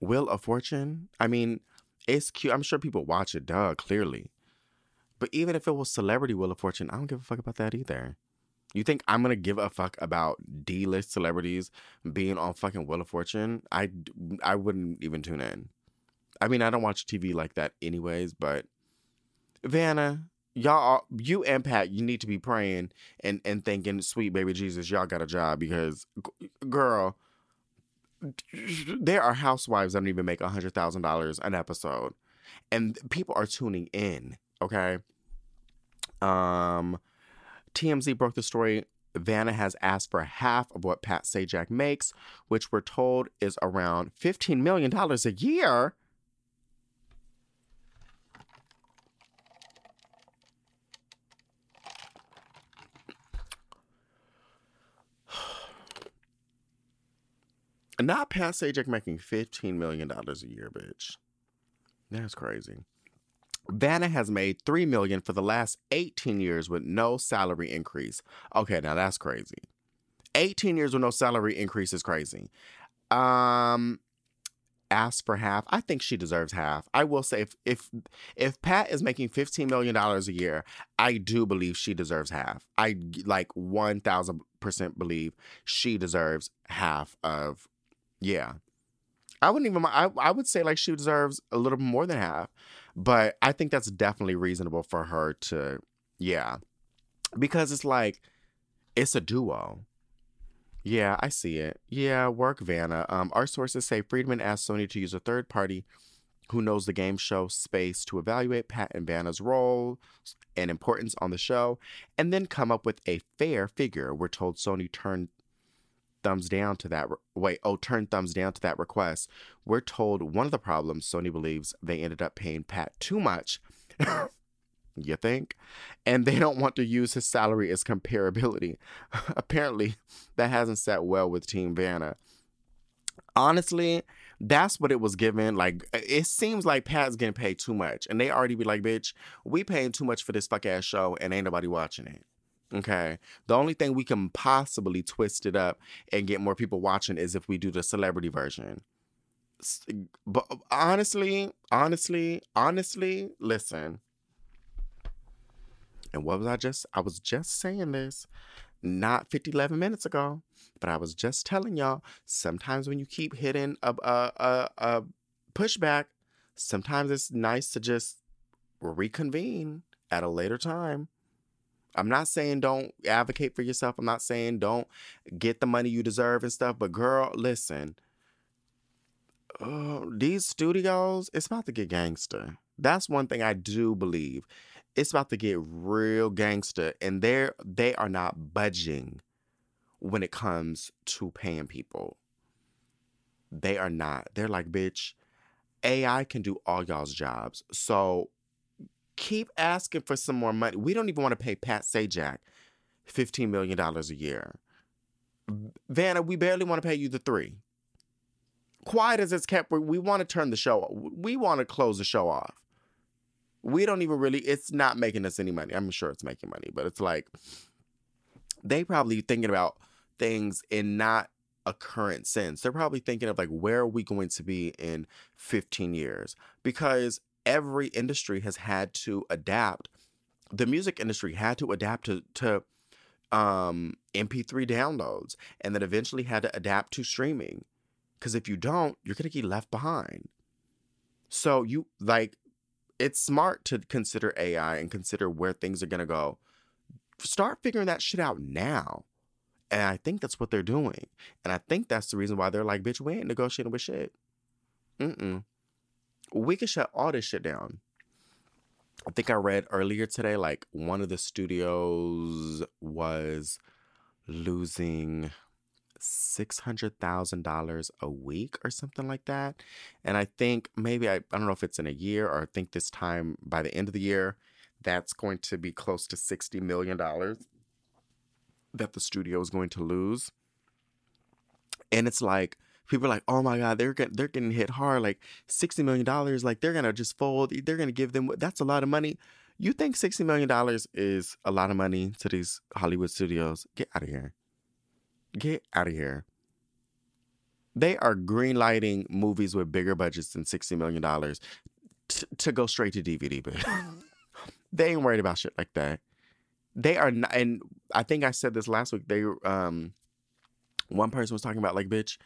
Wheel of Fortune? I mean, it's cute. I'm sure people watch it, duh, clearly. But even if it was Celebrity Wheel of Fortune, I don't give a fuck about that either. You think I'm gonna give a fuck about D-list celebrities being on fucking Wheel of Fortune? I I wouldn't even tune in. I mean, I don't watch TV like that anyways, but Vanna, y'all, are, you and Pat, you need to be praying and and thinking, sweet baby Jesus, y'all got a job because, girl, there are housewives that don't even make a hundred thousand dollars an episode, and people are tuning in. Okay. Um TMZ broke the story. Vanna has asked for half of what Pat Sajak makes, which we're told is around $15 million a year. And not Pat Sajak making $15 million a year, bitch. That's crazy. Vanna has made 3 million for the last 18 years with no salary increase. Okay, now that's crazy. 18 years with no salary increase is crazy. Um ask for half. I think she deserves half. I will say if if if Pat is making 15 million dollars a year, I do believe she deserves half. I like 1000% believe she deserves half of yeah. I wouldn't even I I would say like she deserves a little more than half. But I think that's definitely reasonable for her to, yeah. Because it's like, it's a duo. Yeah, I see it. Yeah, work Vanna. Um, our sources say Freedman asked Sony to use a third party who knows the game show space to evaluate Pat and Vanna's role and importance on the show, and then come up with a fair figure. We're told Sony turned thumbs down to that. Re- wait, oh, turn thumbs down to that request. We're told one of the problems Sony believes they ended up paying Pat too much. you think? And they don't want to use his salary as comparability. Apparently, that hasn't sat well with Team Vanna. Honestly, that's what it was given. Like, it seems like Pat's getting paid too much. And they already be like, bitch, we paying too much for this fuck ass show and ain't nobody watching it. Okay. The only thing we can possibly twist it up and get more people watching is if we do the celebrity version. But honestly, honestly, honestly, listen. And what was I just? I was just saying this not 50, 11 minutes ago, but I was just telling y'all sometimes when you keep hitting a, a, a, a pushback, sometimes it's nice to just reconvene at a later time. I'm not saying don't advocate for yourself. I'm not saying don't get the money you deserve and stuff. But girl, listen, uh, these studios, it's about to get gangster. That's one thing I do believe. It's about to get real gangster, and they're they are not budging when it comes to paying people. They are not. They're like, bitch, AI can do all y'all's jobs. So keep asking for some more money. We don't even want to pay Pat Sajak $15 million a year. Vanna, we barely want to pay you the three. Quiet as it's kept, we want to turn the show We want to close the show off. We don't even really, it's not making us any money. I'm sure it's making money, but it's like they probably thinking about things in not a current sense. They're probably thinking of like, where are we going to be in 15 years? Because every industry has had to adapt. The music industry had to adapt to, to um, MP3 downloads and then eventually had to adapt to streaming. Because if you don't, you're going to get left behind. So, you like, it's smart to consider AI and consider where things are going to go. Start figuring that shit out now. And I think that's what they're doing. And I think that's the reason why they're like, bitch, we ain't negotiating with shit. Mm-mm. We can shut all this shit down. I think I read earlier today, like one of the studios was losing six hundred thousand dollars a week or something like that. And I think maybe I, I don't know if it's in a year or I think this time by the end of the year, that's going to be close to sixty million dollars that the studio is going to lose. And it's like people are like, "Oh my god, they're getting they're getting hit hard. Like sixty million dollars. Like they're gonna just fold. They're gonna give them. That's a lot of money. You think sixty million dollars is a lot of money to these Hollywood studios? Get out of here. Get out of here. They are greenlighting movies with bigger budgets than sixty million dollars t- to go straight to DVD. But they ain't worried about shit like that they are not, and I think I said this last week. They um, one person was talking about like, bitch,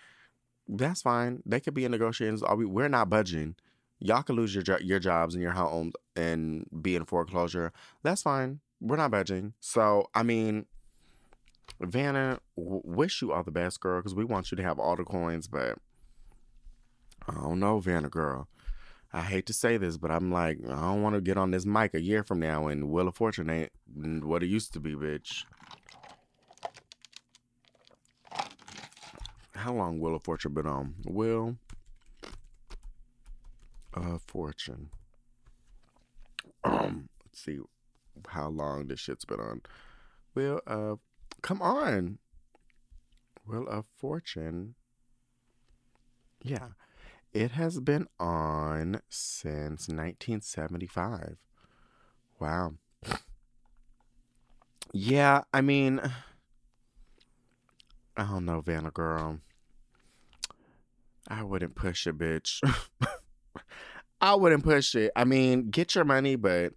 that's fine. They could be in negotiations. Are we? We're not budging. Y'all can lose your your jobs and your homes and be in foreclosure. That's fine. We're not budging. So I mean, Vanna, w- wish you all the best, girl, because we want you to have all the coins. But I don't know, Vanna, girl. I hate to say this, but I'm like, I don't want to get on this mic a year from now and Wheel of Fortune ain't what it used to be, bitch. How long Wheel of Fortune been on? Wheel of Fortune. Um, let's see how long this shit's been on. Wheel of, come on. Wheel of Fortune. Yeah. It has been on since 1975. Wow. Yeah, I mean, I don't know, Vanna girl. I wouldn't push it, bitch. I wouldn't push it. I mean, get your money, but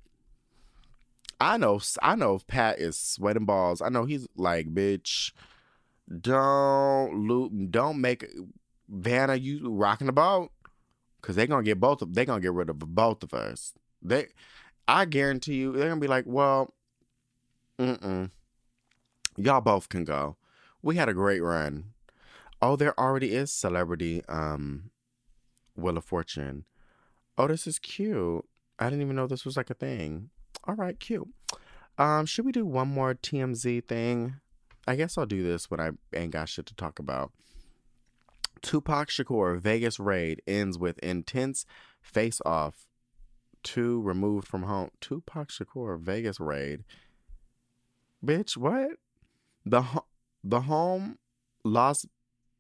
I know, I know, Pat is sweating balls. I know he's like, bitch, don't loot, don't make Vanna, you rocking the boat? Cause they're gonna get both of they're gonna get rid of both of us. They I guarantee you they're gonna be like, well, mm-mm. Y'all both can go. We had a great run. Oh, there already is celebrity um Wheel of Fortune. Oh, this is cute. I didn't even know this was like a thing. All right, cute. Um, should we do one more TMZ thing? I guess I'll do this when I ain't got shit to talk about. Tupac Shakur Vegas raid ends with intense face off. Two removed from home. Tupac Shakur Vegas raid. Bitch, what? The the home Las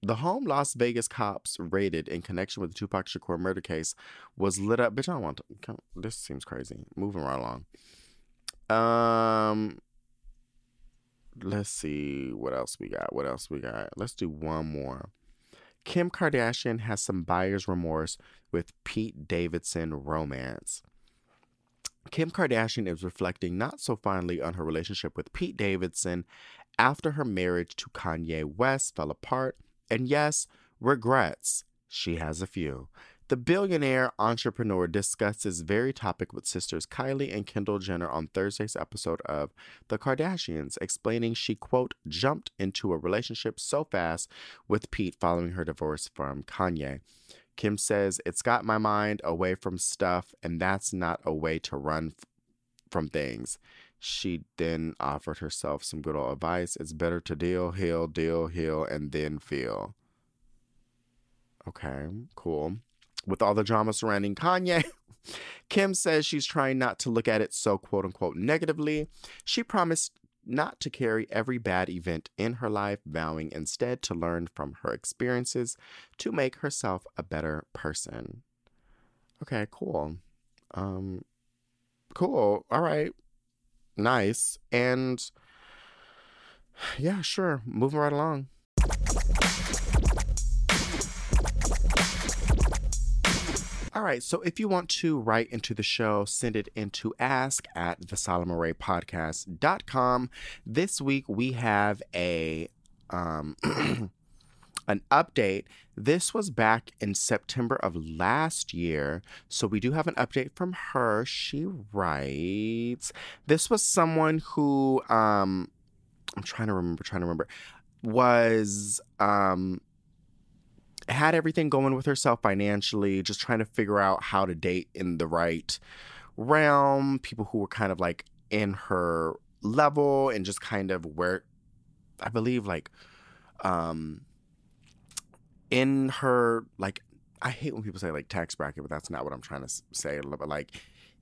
the home Las Vegas cops raided in connection with the Tupac Shakur murder case was lit up. Bitch, I don't want to. This seems crazy. Moving right along. Um, let's see what else we got. What else we got? Let's do one more. Kim Kardashian has some buyer's remorse with Pete Davidson romance. Kim Kardashian is reflecting not so fondly on her relationship with Pete Davidson after her marriage to Kanye West fell apart, and yes, regrets. She has a few. The billionaire entrepreneur discussed this very topic with sisters Kylie and Kendall Jenner on Thursday's episode of The Kardashians, explaining she, quote, jumped into a relationship so fast with Pete following her divorce from Kanye. Kim says, It's got my mind away from stuff, and that's not a way to run f- from things. She then offered herself some good old advice. It's better to deal, heal, deal, heal, and then feel. Okay, cool. With all the drama surrounding Kanye, Kim says she's trying not to look at it so quote unquote negatively. She promised not to carry every bad event in her life, vowing instead to learn from her experiences to make herself a better person. Okay, cool. Um cool. All right. Nice. And yeah, sure. Moving right along. All right, so if you want to write into the show, send it into ask at the This week we have a um an update. This was back in September of last year. So we do have an update from her. She writes, This was someone who um I'm trying to remember, trying to remember, was um had everything going with herself financially, just trying to figure out how to date in the right realm, people who were kind of like in her level and just kind of where I believe like um in her like I hate when people say like tax bracket, but that's not what I'm trying to say. But like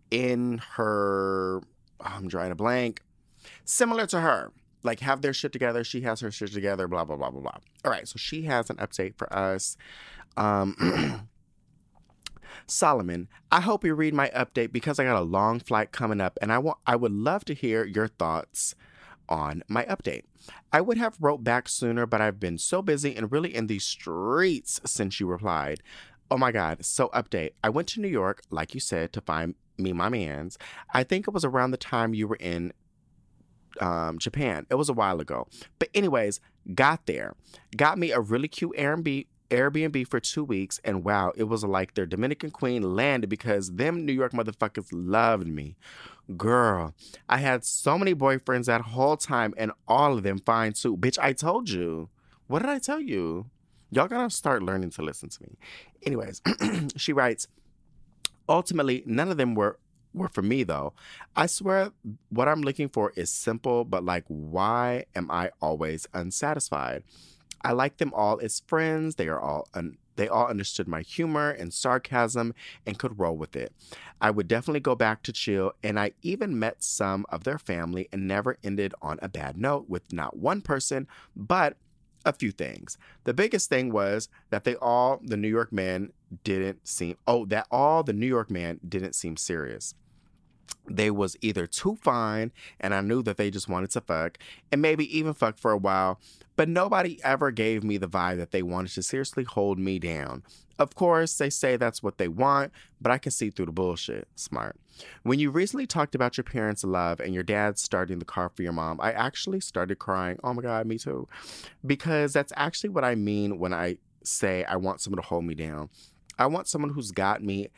in her, I'm drawing a blank, similar to her, like have their shit together. She has her shit together. Blah blah blah blah blah. All right, so she has an update for us. Um, Solomon, I hope you read my update because I got a long flight coming up, and I want I would love to hear your thoughts on my update. I would have wrote back sooner, but I've been so busy and really in these streets since you replied. Oh my God. So, update. I went to New York, like you said, to find me my mans. I think it was around the time you were in um, Japan. It was a while ago. But, anyways, got there. Got me a really cute Airbnb. Airbnb for two weeks, and wow, it was like their Dominican Queen landed because them New York motherfuckers loved me. Girl, I had so many boyfriends that whole time, and all of them fine too. Bitch, I told you. What did I tell you? Y'all gotta start learning to listen to me. Anyways, she writes, ultimately, none of them were were for me though. I swear what I'm looking for is simple, but like, why am I always unsatisfied? I like them all as friends. They are all un- they all understood my humor and sarcasm and could roll with it. I would definitely go back to chill, and I even met some of their family and never ended on a bad note with not one person, but a few things. The biggest thing was that they all, the New York men, didn't seem, oh, that all the New York men didn't seem serious they was either too fine and I knew that they just wanted to fuck and maybe even fuck for a while, but nobody ever gave me the vibe that they wanted to seriously hold me down. Of course, they say that's what they want, but I can see through the bullshit. Smart. When you recently talked about your parents' love and your dad starting the car for your mom, I actually started crying. Oh my God, me too. Because that's actually what I mean when I say I want someone to hold me down. I want someone who's got me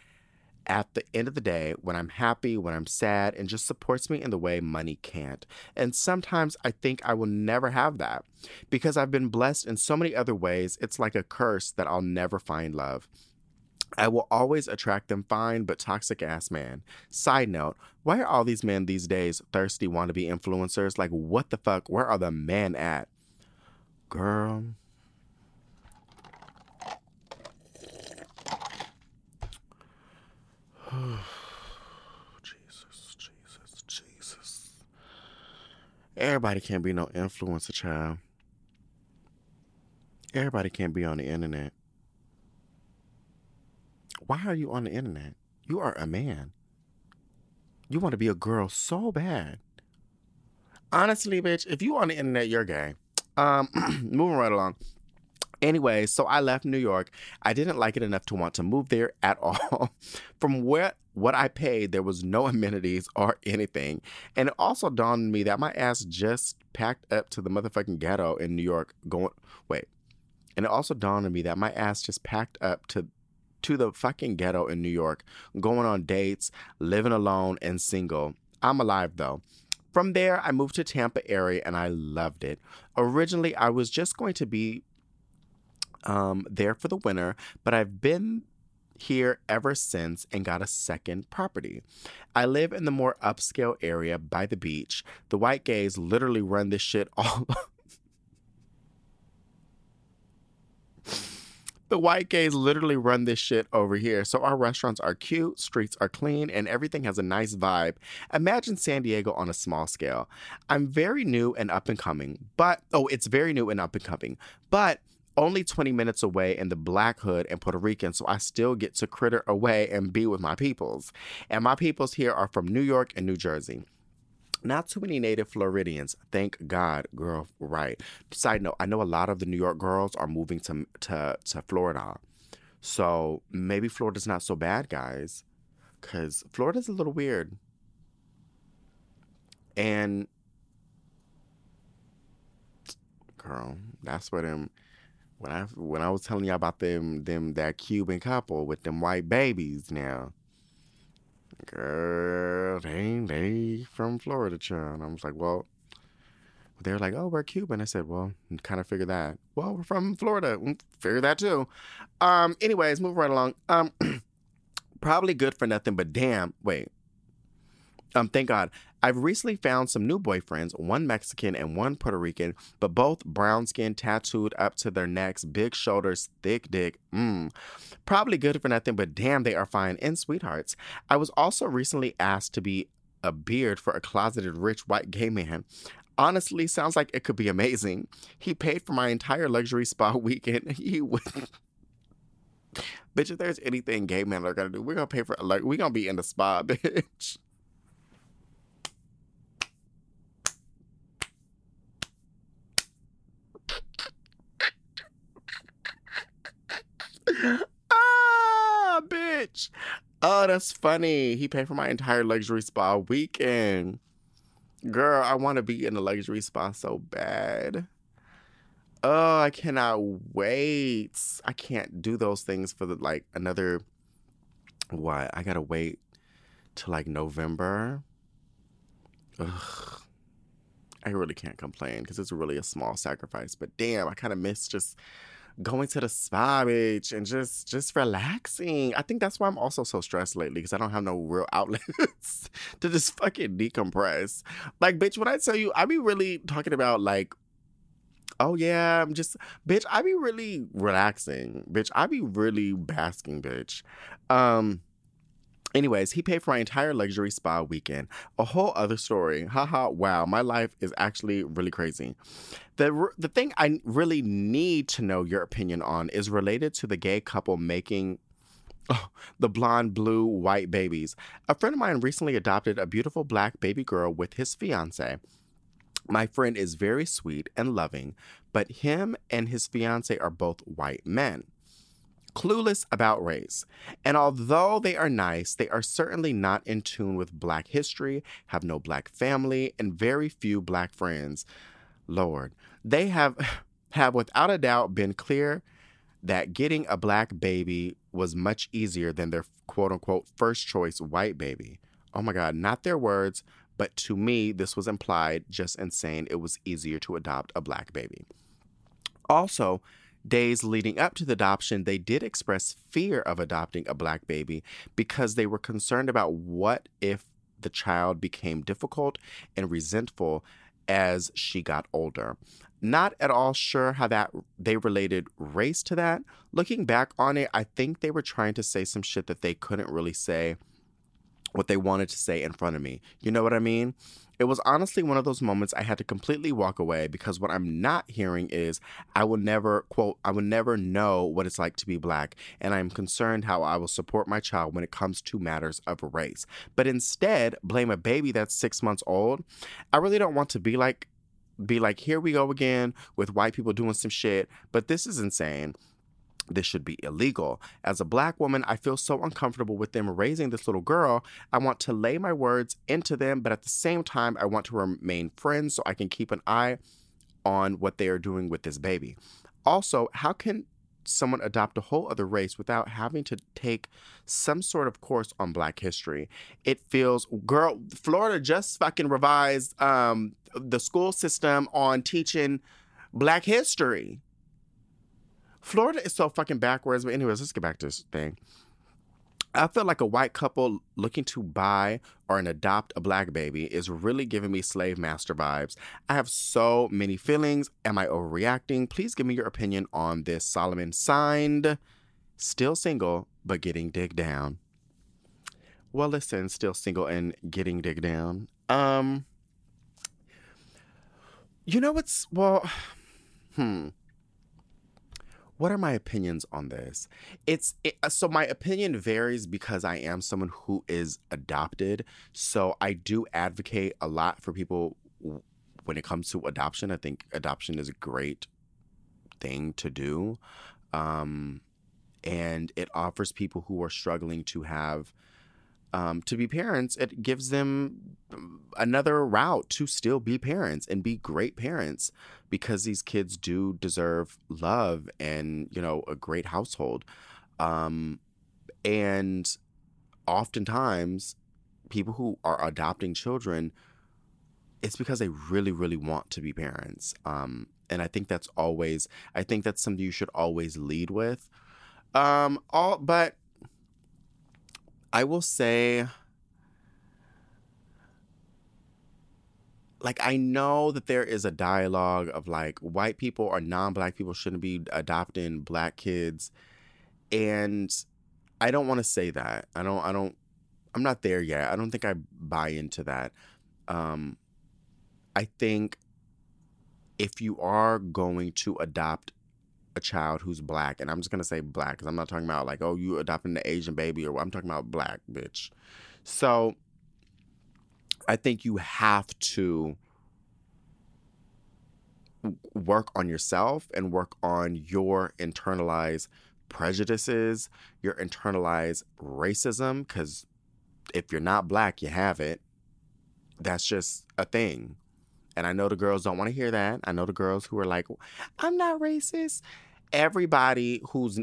at the end of the day when I'm happy, when I'm sad, and just supports me in the way money can't. And sometimes I think I will never have that because I've been blessed in so many other ways. It's like a curse that I'll never find love. I will always attract them fine but toxic ass man. Side note, why are all these men these days thirsty wannabe influencers? Like, what the fuck? Where are the men at? Girl, Jesus, Jesus, Jesus. Everybody can't be no influencer, child. Everybody can't be on the internet. Why are you on the internet? You are a man. You want to be a girl so bad. Honestly, bitch, if you on the internet, you're gay. Um, moving right along. Anyway, so I left New York. I didn't like it enough to want to move there at all. From what what I paid, there was no amenities or anything. And it also dawned on me that my ass just packed up to the motherfucking ghetto in New York going wait. And it also dawned on me that my ass just packed up to to the fucking ghetto in New York, going on dates, living alone and single. I'm alive though. From there, I moved to Tampa area and I loved it. Originally, I was just going to be um, there for the winter, but I've been here ever since and got a second property. I live in the more upscale area by the beach. The white gays literally run this shit all The white gays literally run this shit over here. So our restaurants are cute, streets are clean, and everything has a nice vibe. Imagine San Diego on a small scale. I'm very new and up and coming, but oh, it's very new and up and coming. But only 20 minutes away in the Black Hood and Puerto Rican, so I still get to critter away and be with my peoples. And my peoples here are from New York and New Jersey. Not too many native Floridians. Thank God, girl. Right. Side note: I know a lot of the New York girls are moving to to to Florida, so maybe Florida's not so bad, guys. Cause Florida's a little weird, and girl, that's what them. When I when I was telling y'all about them them that Cuban couple with them white babies now girl, they they from Florida, child. I was like, well, they were like, oh, we're Cuban. I said, well, kind of figure that. Well, we're from Florida. Mm, figure that too. Um, anyways, move right along. Um, probably good for nothing, but damn, wait. Um, thank God. I've recently found some new boyfriends, one Mexican and one Puerto Rican, but both brown skin, tattooed up to their necks, big shoulders, thick dick. Mmm. Probably good for nothing, but damn, they are fine and sweethearts. I was also recently asked to be a beard for a closeted rich white gay man. Honestly, sounds like it could be amazing. He paid for my entire luxury spa weekend. He would. bitch, if there's anything gay men are gonna do, we're gonna pay for like we're gonna be in the spa, bitch. ah, bitch. Oh, that's funny. He paid for my entire luxury spa weekend. Girl, I want to be in a luxury spa so bad. Oh, I cannot wait. I can't do those things for the like another what? I gotta wait till like November. Ugh. I really can't complain because it's really a small sacrifice. But damn, I kind of miss just going to the spa, bitch, and just just relaxing. I think that's why I'm also so stressed lately because I don't have no real outlets to just fucking decompress. Like, bitch, when I tell you, I be really talking about like oh yeah, I'm just bitch, I be really relaxing. Bitch, I be really basking, bitch. Um Anyways, he paid for my entire luxury spa weekend. A whole other story. Haha, wow, my life is actually really crazy. The, the thing I really need to know your opinion on is related to the gay couple making Oh, the blonde, blue, white babies. A friend of mine recently adopted a beautiful black baby girl with his fiance. My friend is very sweet and loving, but him and his fiance are both white men clueless about race. And although they are nice, they are certainly not in tune with black history, have no black family, and very few black friends. Lord, they have have without a doubt been clear that getting a black baby was much easier than their quote unquote first choice white baby. Oh my God, not their words, but to me, this was implied, just insane. It was easier to adopt a black baby. Also, days leading up to the adoption, they did express fear of adopting a black baby because they were concerned about what if the child became difficult and resentful as she got older. Not at all sure how that they related race to that. Looking back on it, I think they were trying to say some shit that they couldn't really say what they wanted to say in front of me. You know what I mean? It was honestly one of those moments I had to completely walk away because what I'm not hearing is I will never, quote, I will never know what it's like to be black, and I'm concerned how I will support my child when it comes to matters of race. But instead, blame a baby that's six months old. I really don't want to be like, be like, here we go again with white people doing some shit, but this is insane this should be illegal. As a black woman, I feel so uncomfortable with them raising this little girl. I want to lay my words into them, but at the same time, I want to remain friends so I can keep an eye on what they are doing with this baby. Also, how can someone adopt a whole other race without having to take some sort of course on Black history? It feels, girl, Florida just fucking revised um, the school system on teaching Black history. Florida is so fucking backwards. But anyways, let's get back to this thing. I feel like a white couple looking to buy or an adopt a black baby is really giving me slave master vibes. I have so many feelings. Am I overreacting? Please give me your opinion on this. Solomon signed, still single, but getting dig down. Well, listen, still single and getting dig down. Um, you know what's well, hmm what are my opinions on this? It's it, uh, so my opinion varies because I am someone who is adopted. So I do advocate a lot for people when it comes to adoption. I think adoption is a great thing to do. Um, and it offers people who are struggling to have um, to be parents, it gives them another route to still be parents and be great parents because these kids do deserve love and, you know, a great household. Um, and oftentimes, people who are adopting children, it's because they really, really want to be parents. Um, and I think that's always, I think that's something you should always lead with. Um, all, but I will say, like, I know that there is a dialogue of like white people or non black people shouldn't be adopting black kids. And I don't want to say that. I don't, I don't, I'm not there yet. I don't think I buy into that. Um, I think if you are going to adopt a child who's black, and I'm just gonna say black because I'm not talking about like, oh, you adopting the Asian baby, or I'm talking about black, bitch. So I think you have to work on yourself and work on your internalized prejudices, your internalized racism, because if you're not black, you have it. That's just a thing. And I know the girls don't want to hear that. I know the girls who are like, I'm not racist everybody who's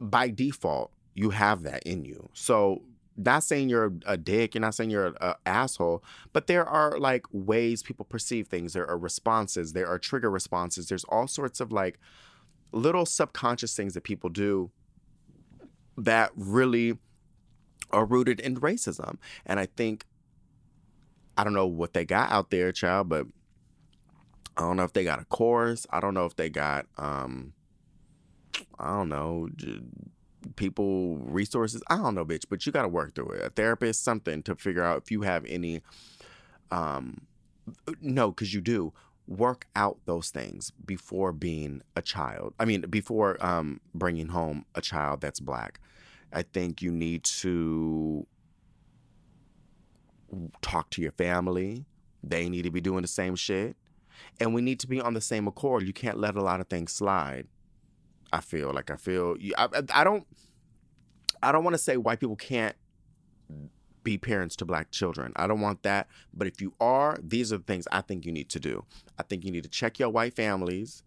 by default you have that in you. So not saying you're a dick, you're not saying you're an asshole, but there are like ways people perceive things. There are responses, there are trigger responses. There's all sorts of like little subconscious things that people do that really are rooted in racism. And I think I don't know what they got out there, child, but I don't know if they got a course. I don't know if they got um I don't know people resources. I don't know, bitch, but you got to work through it. A therapist, something to figure out if you have any um no, cuz you do work out those things before being a child. I mean, before um bringing home a child that's black. I think you need to talk to your family. They need to be doing the same shit and we need to be on the same accord. You can't let a lot of things slide. I feel like I feel I, I don't I don't want to say white people can't be parents to black children. I don't want that. But if you are, these are the things I think you need to do. I think you need to check your white families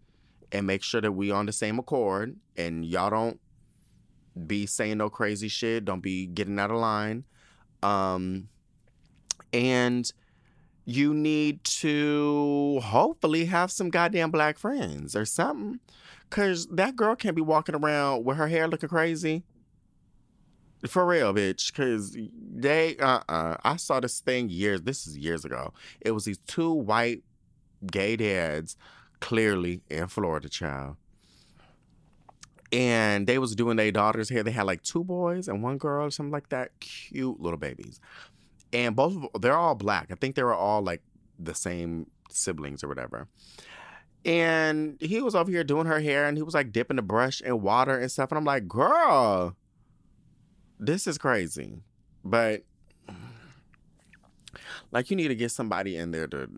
and make sure that we on the same accord and y'all don't be saying no crazy shit. Don't be getting out of line. Um and you need to hopefully have some goddamn black friends or something. Cause that girl can't be walking around with her hair looking crazy. For real, bitch. Cause they uh uh I saw this thing years this is years ago. It was these two white gay dads, clearly in Florida, child. And they was doing their daughters' hair. They had like two boys and one girl something like that. Cute little babies and both of, they're all black. I think they were all like the same siblings or whatever. And he was over here doing her hair, and he was like dipping the brush in water and stuff. And I'm like, girl, this is crazy. But like, you need to get somebody in there to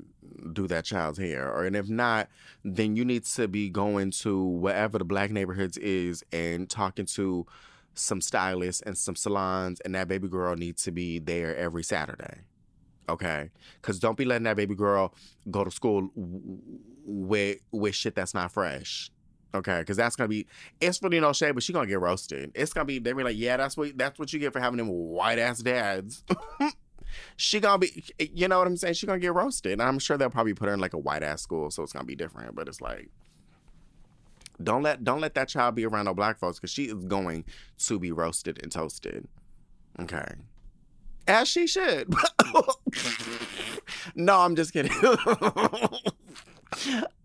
do that child's hair, or and if not, then you need to be going to wherever the black neighborhoods is and talking to some stylists and some salons, and that baby girl needs to be there every Saturday. Okay, because don't be letting that baby girl go to school with with shit that's not fresh. Okay, because that's gonna be it's really no shade, but she gonna get roasted. It's gonna be they're be like, yeah, that's what that's what you get for having them white ass dads. she gonna be, you know what I'm saying? She gonna get roasted. And I'm sure they'll probably put her in like a white ass school, so it's gonna be different. But it's like, don't let don't let that child be around no black folks because she is going to be roasted and toasted. Okay, as she should. no, I'm just kidding.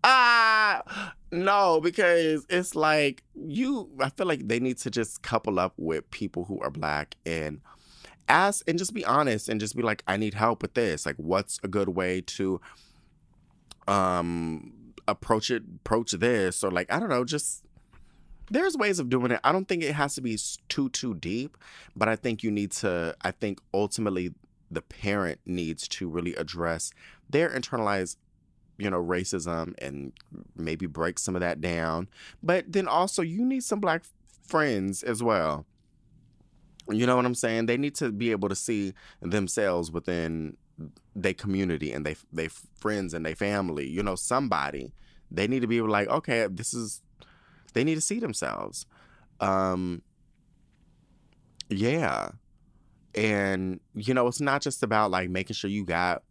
Ah, no, because it's like you. I feel like they need to just couple up with people who are black and ask and just be honest and just be like, I need help with this. Like, what's a good way to um approach it? Approach this or like I don't know. Just there's ways of doing it. I don't think it has to be too too deep, but I think you need to. I think ultimately the parent needs to really address their internalized you know, racism and maybe break some of that down. But then also, you need some black friends as well. You know what I'm saying? They need to be able to see themselves within their community and they they friends and their family. You know, somebody. They need to be like, okay, this is. They need to see themselves. Um. Yeah, and you know, it's not just about like making sure you got,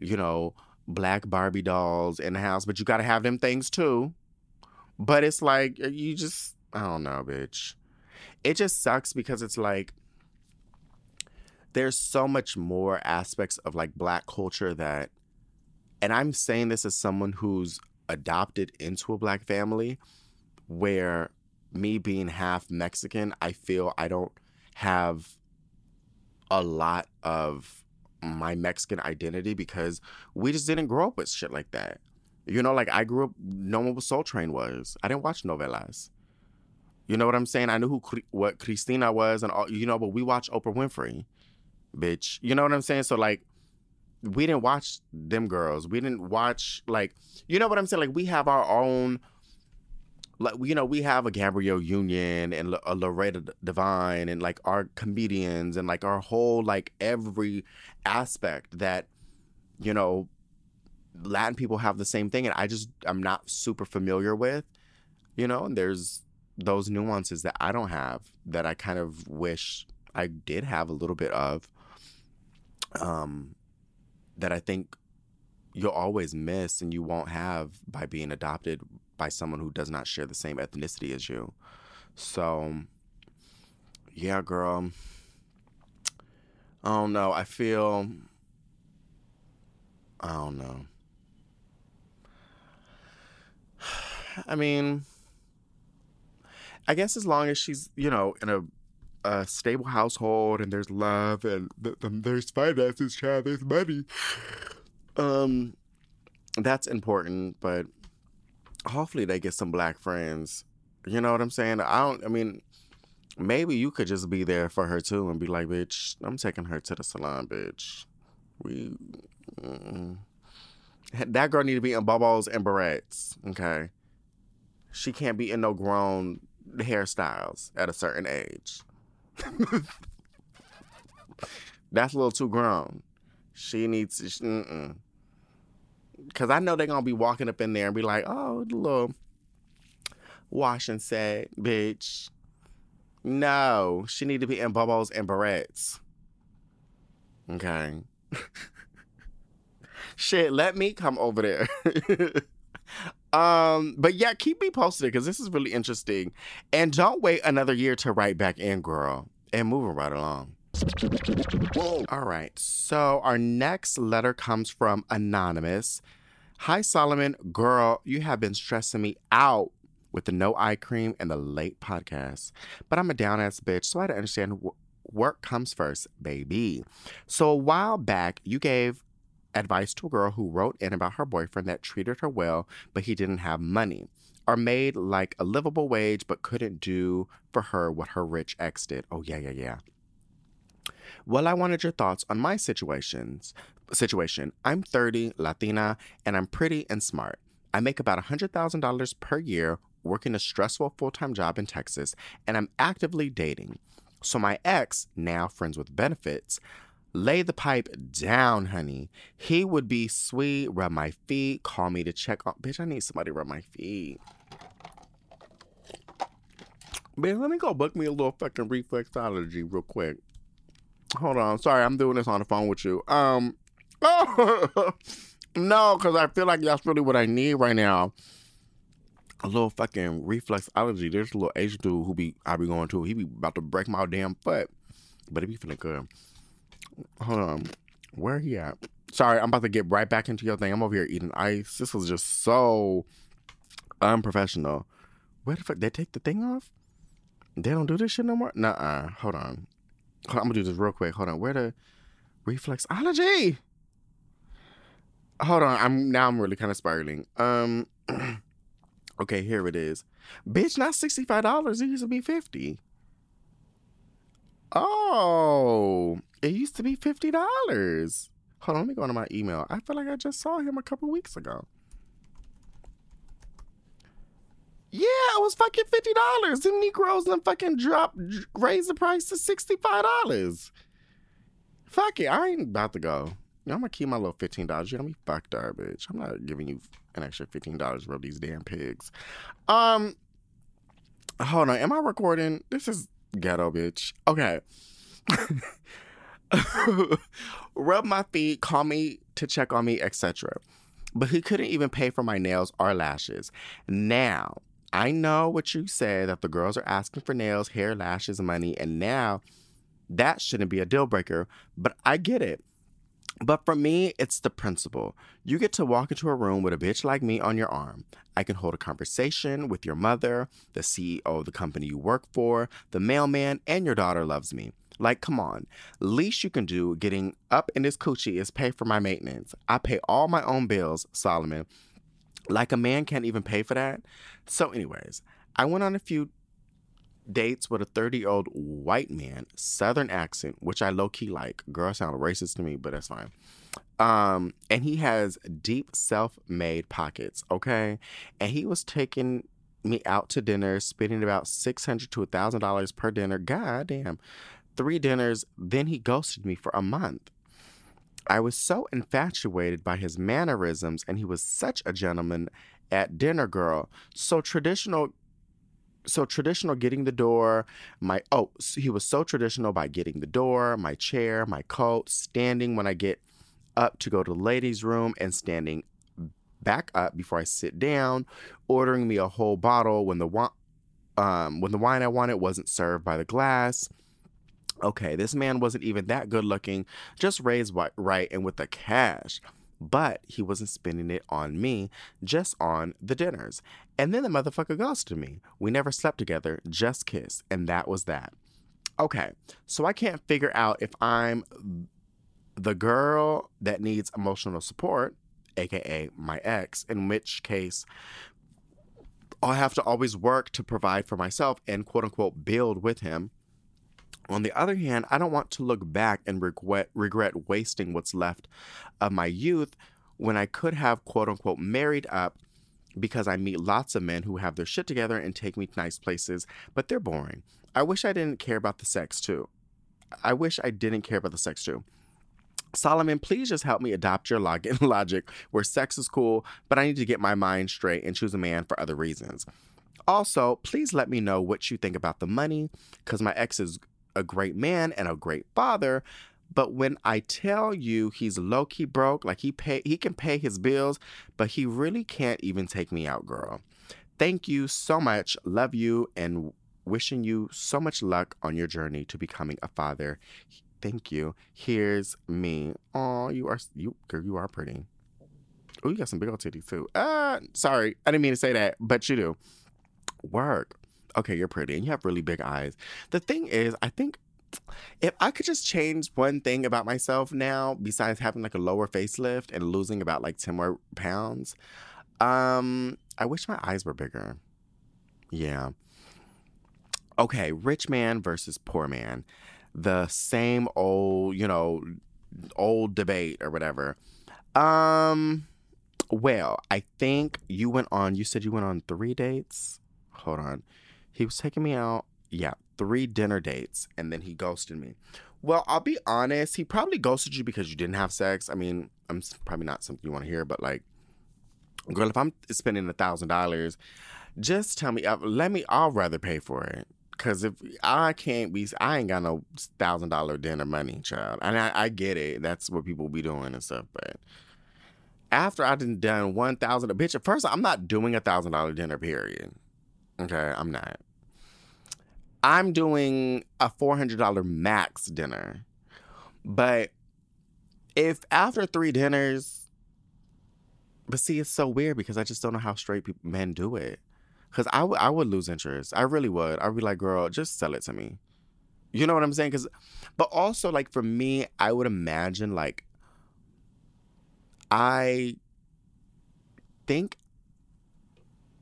you know, black Barbie dolls in the house, but you got to have them things too. But it's like, you just, I don't know, bitch. It just sucks because it's like, there's so much more aspects of like black culture that, and I'm saying this as someone who's adopted into a black family where me being half Mexican, I feel I don't have a lot of my Mexican identity because we just didn't grow up with shit like that. You know, like I grew up knowing what Soul Train was. I didn't watch novelas. You know what I'm saying? I knew who what Cristina was and all, you know, but we watched Oprah Winfrey, bitch. You know what I'm saying? So like, we didn't watch them girls. We didn't watch like, you know what I'm saying? Like we have our own like you know we have a Gabrielle Union and a Loretta Devine and like our comedians and like our whole like every aspect that you know Latin people have the same thing and I just I'm not super familiar with you know and there's those nuances that I don't have that I kind of wish I did have a little bit of um that I think you'll always miss and you won't have by being adopted by someone who does not share the same ethnicity as you. So, yeah, girl. I don't know. I feel. I don't know. I mean, I guess as long as she's, you know, in a, a stable household and there's love and th- th- there's finances, child, there's money. Um, that's important, but hopefully they get some black friends. You know what I'm saying? I don't. I mean, maybe you could just be there for her too and be like, "Bitch, I'm taking her to the salon, bitch." We. Mm, that girl need to be in bubbles and barrettes. Okay. She can't be in no grown hairstyles at a certain age. That's a little too grown. She needs to. Mm-mm. Cause I know they're gonna be walking up in there and be like, oh, the little wash and set, bitch. No, she need to be in bubbles and barrettes. Okay. Shit, let me come over there. um, but yeah, keep me posted because this is really interesting. And don't wait another year to write back in, girl. And moving right along. All right. So our next letter comes from Anonymous. Hi, Solomon. Girl, you have been stressing me out with the no eye cream and the late podcast. But I'm a down ass bitch, so I had to understand work comes first, baby. So a while back, you gave advice to a girl who wrote in about her boyfriend that treated her well, but he didn't have money. Or made like a livable wage, but couldn't do for her what her rich ex did. Oh, yeah, yeah, yeah. Well, I wanted your thoughts on my situations. Situation. I'm 30, Latina, and I'm pretty and smart. I make about $100,000 per year working a stressful full time job in Texas, and I'm actively dating. So, my ex, now friends with benefits, lay the pipe down, honey. He would be sweet, rub my feet, call me to check on. Bitch, I need somebody to rub my feet. Man, let me go book me a little fucking reflexology real quick. Hold on. Sorry, I'm doing this on the phone with you. Um, oh, no, because I feel like that's really what I need right now. A little fucking reflexology. There's a little Asian dude who be I be going to. He be about to break my damn foot, but he be feeling good. Hold on, where he at? Sorry, I'm about to get right back into your thing. I'm over here eating ice. This was just so unprofessional. Where the fuck they take the thing off? They don't do this shit no more. Nuh-uh. Hold on. I'm gonna do this real quick. Hold on. Where the reflexology? Hold on. I'm now. I'm really kind of spiraling. Um. okay, here it is. Bitch, not sixty five dollars. It used to be fifty. Oh, it used to be fifty dollars. Hold on, let me go into my email. I feel like I just saw him a couple weeks ago. Yeah, it was fucking fifty dollars. Them Negroes then fucking dropped, raised the price to sixty five dollars. Fuck it, I ain't about to go. I'm gonna keep my little fifteen dollars. You're gonna be fucked up, bitch. I'm not giving you an extra fifteen dollars for these damn pigs. Um, hold on. Am I recording? This is ghetto, bitch. Okay. Rub my feet, call me to check on me, etc. But he couldn't even pay for my nails or lashes. Now, I know what you said that the girls are asking for nails, hair, lashes, money, and now that shouldn't be a deal breaker, but I get it. But for me, it's the principle. You get to walk into a room with a bitch like me on your arm. I can hold a conversation with your mother, the CEO of the company you work for, the mailman, and your daughter loves me. Like, come on. Least you can do getting up in this coochie is pay for my maintenance. I pay all my own bills, Solomon. Like a man can't even pay for that. So, anyways, I went on a few dates with a 30 year old white man, southern accent, which I low key like. Girl sound racist to me, but that's fine. Um, and he has deep self made pockets, okay? And he was taking me out to dinner, spending about six hundred to a thousand dollars per dinner. God damn. Three dinners, then he ghosted me for a month. I was so infatuated by his mannerisms, and he was such a gentleman at dinner, girl. So traditional so traditional getting the door my oh he was so traditional by getting the door my chair my coat standing when i get up to go to the ladies room and standing back up before i sit down ordering me a whole bottle when the wine um, when the wine i wanted wasn't served by the glass. Okay this man wasn't even that good looking just raised right and with the cash but he wasn't spending it on me, just on the dinners. And then the motherfucker ghosted me. We never slept together, just kissed, and that was that. Okay, so I can't figure out if I'm the girl that needs emotional support, aka my ex, in which case I'll have to always work to provide for myself and quote unquote build with him on the other hand, I don't want to look back and regret, regret wasting what's left of my youth when I could have quote unquote married up because I meet lots of men who have their shit together and take me to nice places, but they're boring. I wish I didn't care about the sex too. I wish I didn't care about the sex too. Solomon, please just help me adopt your log- logic where sex is cool, but I need to get my mind straight and choose a man for other reasons. Also, please let me know what you think about the money, because my ex is a great man and a great father. But when I tell you he's low key broke, like he pay he can pay his bills, but he really can't even take me out, girl. Thank you so much. Love you and wishing you so much luck on your journey to becoming a father. Thank you. Here's me. Oh, you are you girl, you are pretty. Oh, you got some big old titties too. Uh sorry. I didn't mean to say that, but you do. Work okay, you're pretty and you have really big eyes. The thing is, I think if I could just change one thing about myself now, besides having like a lower facelift and losing about like 10 more pounds, um, I wish my eyes were bigger. Yeah. Okay, rich man versus poor man. The same old, you know, old debate or whatever. Um, well, I think you went on, you said you went on three dates. Hold on. He was taking me out, yeah, three dinner dates, and then he ghosted me. Well, I'll be honest, he probably ghosted you because you didn't have sex. I mean, I'm probably not something you want to hear, but like, girl, if I'm spending a thousand dollars, just tell me, uh, let me, I'll rather pay for it. Cause if I can't be, I ain't got no thousand dollar dinner money, child. And I, I get it. That's what people be doing and stuff. But after I done done one thousand, bitch. At first, I'm not doing a thousand dollar dinner. Period. Okay, I'm not. I'm doing a four hundred dollar max dinner. But if after three dinners, but see, it's so weird because I just don't know how straight men do it. Cause I I would lose interest. I really would. I'd be like, girl, just sell it to me. You know what I'm saying? Cause, but also like for me, I would imagine like I think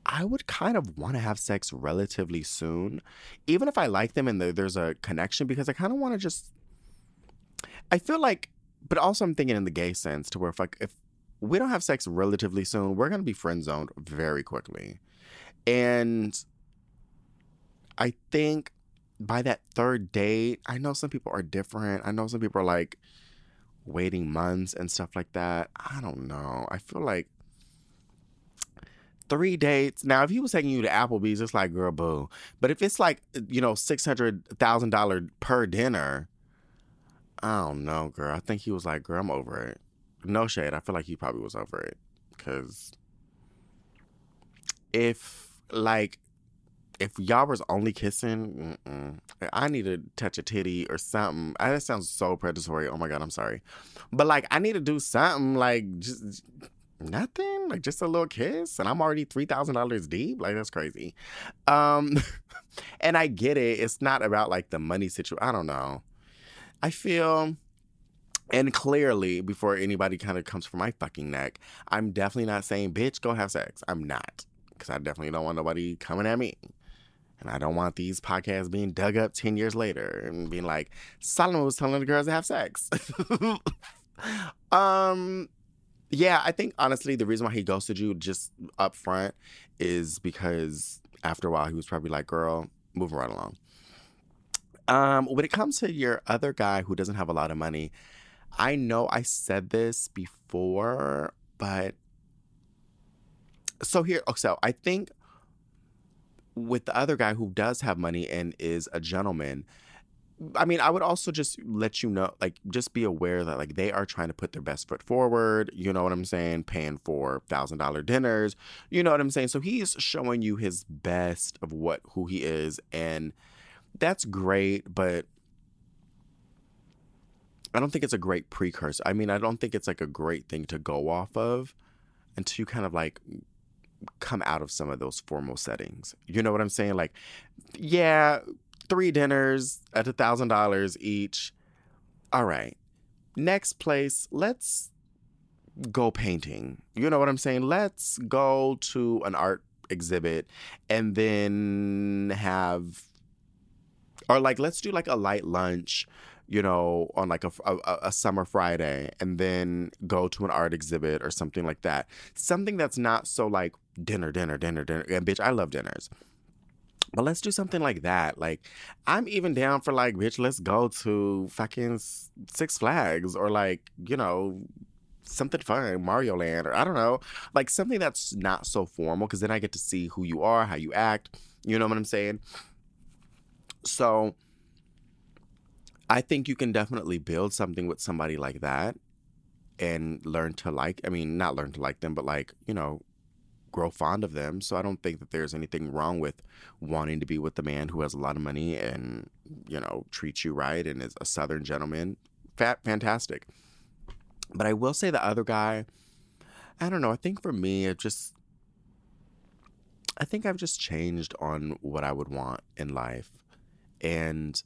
I would kind of want to have sex relatively soon, even if I like them and there's a connection, because I kind of want to just. I feel like, but also I'm thinking in the gay sense to where if like if we don't have sex relatively soon, we're gonna be friend zoned very quickly. And I think by that third date, I know some people are different. I know some people are like waiting months and stuff like that. I don't know. I feel like three dates. Now, if he was taking you to Applebee's, it's like, girl, boo. But if it's like, uh, you know, $600,000 per dinner, I don't know, girl. I think he was like, girl, I'm over it. No shade. I feel like he probably was over it. Because if like if y'all was only kissing. I need to touch a titty or something. I, that sounds so predatory. Oh my god, I'm sorry, but like I need to do something like just nothing, like just a little kiss, and I'm already three thousand dollars deep. Like that's crazy. Um, and I get it. It's not about like the money situation. I don't know. I feel. And clearly, before anybody kind of comes for my fucking neck, I'm definitely not saying, bitch, go have sex. I'm not because I definitely don't want nobody coming at me. And I don't want these podcasts being dug up 10 years later and being like, Solomon was telling the girls to have sex. um, yeah, I think honestly, the reason why he ghosted you just up front is because after a while he was probably like, girl, moving right along. Um, when it comes to your other guy who doesn't have a lot of money, I know I said this before, but so here, so I think with the other guy who does have money and is a gentleman, I mean, I would also just let you know, like, just be aware that like they are trying to put their best foot forward. You know what I'm saying? Paying for thousand dollar dinners. You know what I'm saying? So he's showing you his best of what who he is, and that's great. But I don't think it's a great precursor. I mean, I don't think it's like a great thing to go off of until you kind of like come out of some of those formal settings. You know what I'm saying? Like, yeah, three dinners at a thousand dollars each. All right. Next place, let's go painting. You know what I'm saying? Let's go to an art exhibit and then have or like let's do like a light lunch you know, on like a, a, a, summer Friday and then go to an art exhibit or something like that. Something that's not so like dinner, dinner, dinner, dinner. And bitch, I love dinners. But let's do something like that. Like, I'm even down for like, bitch, let's go to fucking Six Flags or like, you know, something fun, Mario Land, or I don't know, like something that's not so formal because then I get to see who you are, how you act. You know what I'm saying? So I think you can definitely build something with somebody like that and learn to like, I mean, not learn to like them, but like, you know, grow fond of them. So I don't think that there's anything wrong with wanting to be with the man who has a lot of money and, you know, treats you right and is a southern gentleman. Fat fantastic. But I will say the other guy, I don't know, I think for me it just I think I've just changed on what I would want in life. And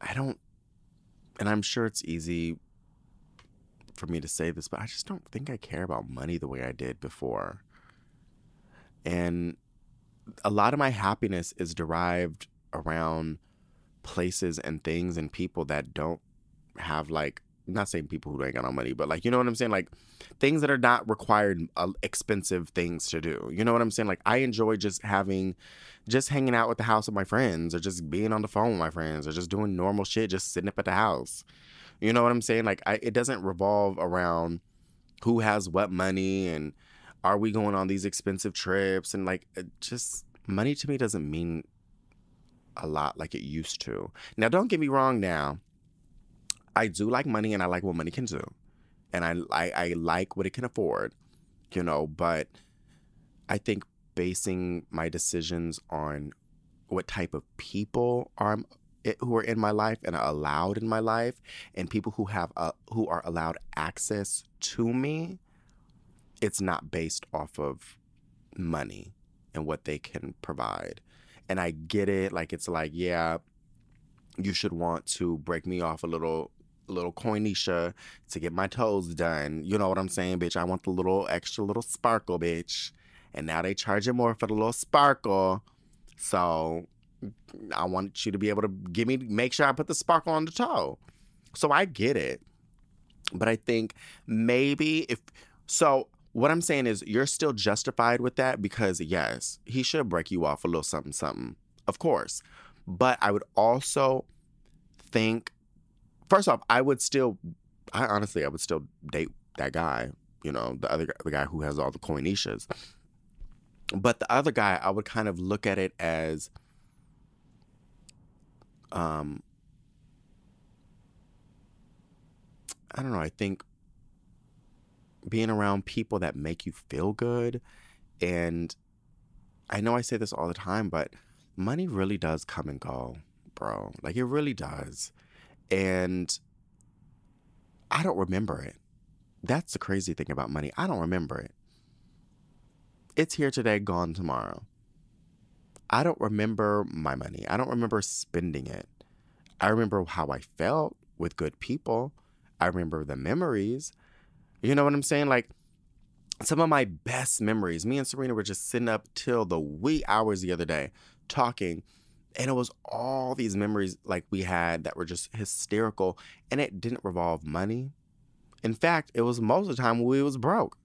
I don't, and I'm sure it's easy for me to say this, but I just don't think I care about money the way I did before. And a lot of my happiness is derived around places and things and people that don't have like not saying people who ain't got no money, but like you know what I'm saying, like things that are not required uh, expensive things to do. You know what I'm saying? Like I enjoy just having, just hanging out with the house of my friends, or just being on the phone with my friends, or just doing normal shit, just sitting up at the house. You know what I'm saying? Like I, it doesn't revolve around who has what money and are we going on these expensive trips and like just money to me doesn't mean a lot like it used to. Now, don't get me wrong now. I do like money and I like what money can do. And I, I, I like what it can afford, you know, but I think basing my decisions on what type of people are who are in my life and are allowed in my life and people who have uh, who are allowed access to me it's not based off of money and what they can provide. And i get it like it's like yeah you should want to break me off a little little coinisha to get my toes done. You know what i'm saying bitch? I want the little extra little sparkle bitch. And now they charge you more for the little sparkle. So I want you to be able to give me make sure I put the sparkle on the toe. So I get it. But I think maybe if so what I'm saying is you're still justified with that because yes, he should break you off a little something something. Of course. But I would also think first off, I would still I honestly I would still date that guy, you know, the other the guy who has all the coinishas. But the other guy, I would kind of look at it as um, I don't know. I think being around people that make you feel good, and I know I say this all the time, but money really does come and go, bro. Like it really does. And I don't remember it. That's the crazy thing about money. I don't remember it. It's here today, gone tomorrow. I don't remember my money. I don't remember spending it. I remember how I felt with good people. I remember the memories. You know what I'm saying? Like some of my best memories, me and Serena were just sitting up till the wee hours the other day talking. And it was all these memories like we had that were just hysterical. And it didn't revolve money. In fact, it was most of the time we was broke.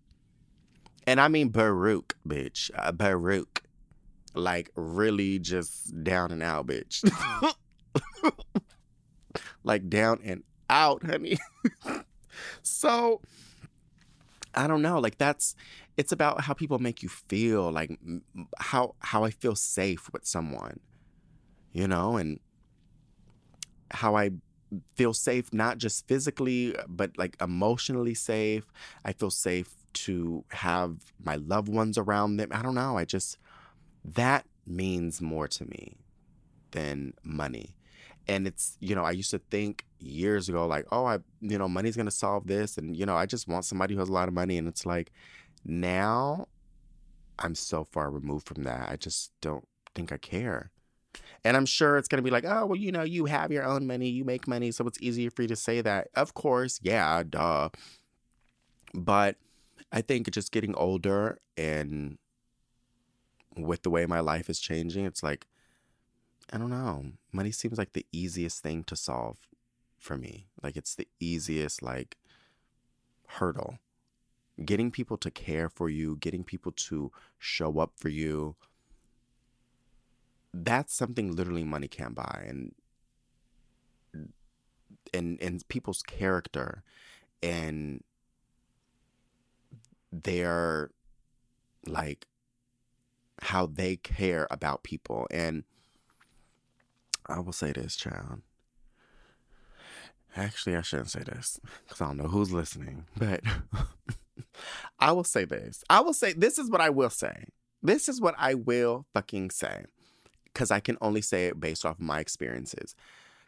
And I mean Baruch, bitch. Uh, Baruch like really just down and out, bitch. like down and out, honey. so I don't know, like that's it's about how people make you feel, like how how I feel safe with someone. You know, and how I feel safe not just physically but like emotionally safe. I feel safe to have my loved ones around them. I don't know. I just that means more to me than money. And it's, you know, I used to think years ago, like, oh, I, you know, money's going to solve this. And, you know, I just want somebody who has a lot of money. And it's like, now I'm so far removed from that. I just don't think I care. And I'm sure it's going to be like, oh, well, you know, you have your own money, you make money, so it's easier for you to say that. Of course, yeah, duh. But I think just getting older and with the way my life is changing, it's like, I don't know. Money seems like the easiest thing to solve for me. Like it's the easiest like hurdle. Getting people to care for you, getting people to show up for you. That's something literally money can't buy and and and people's character and their like how they care about people. And I will say this, child. Actually, I shouldn't say this because I don't know who's listening, but I will say this. I will say, this is what I will say. This is what I will fucking say because I can only say it based off of my experiences.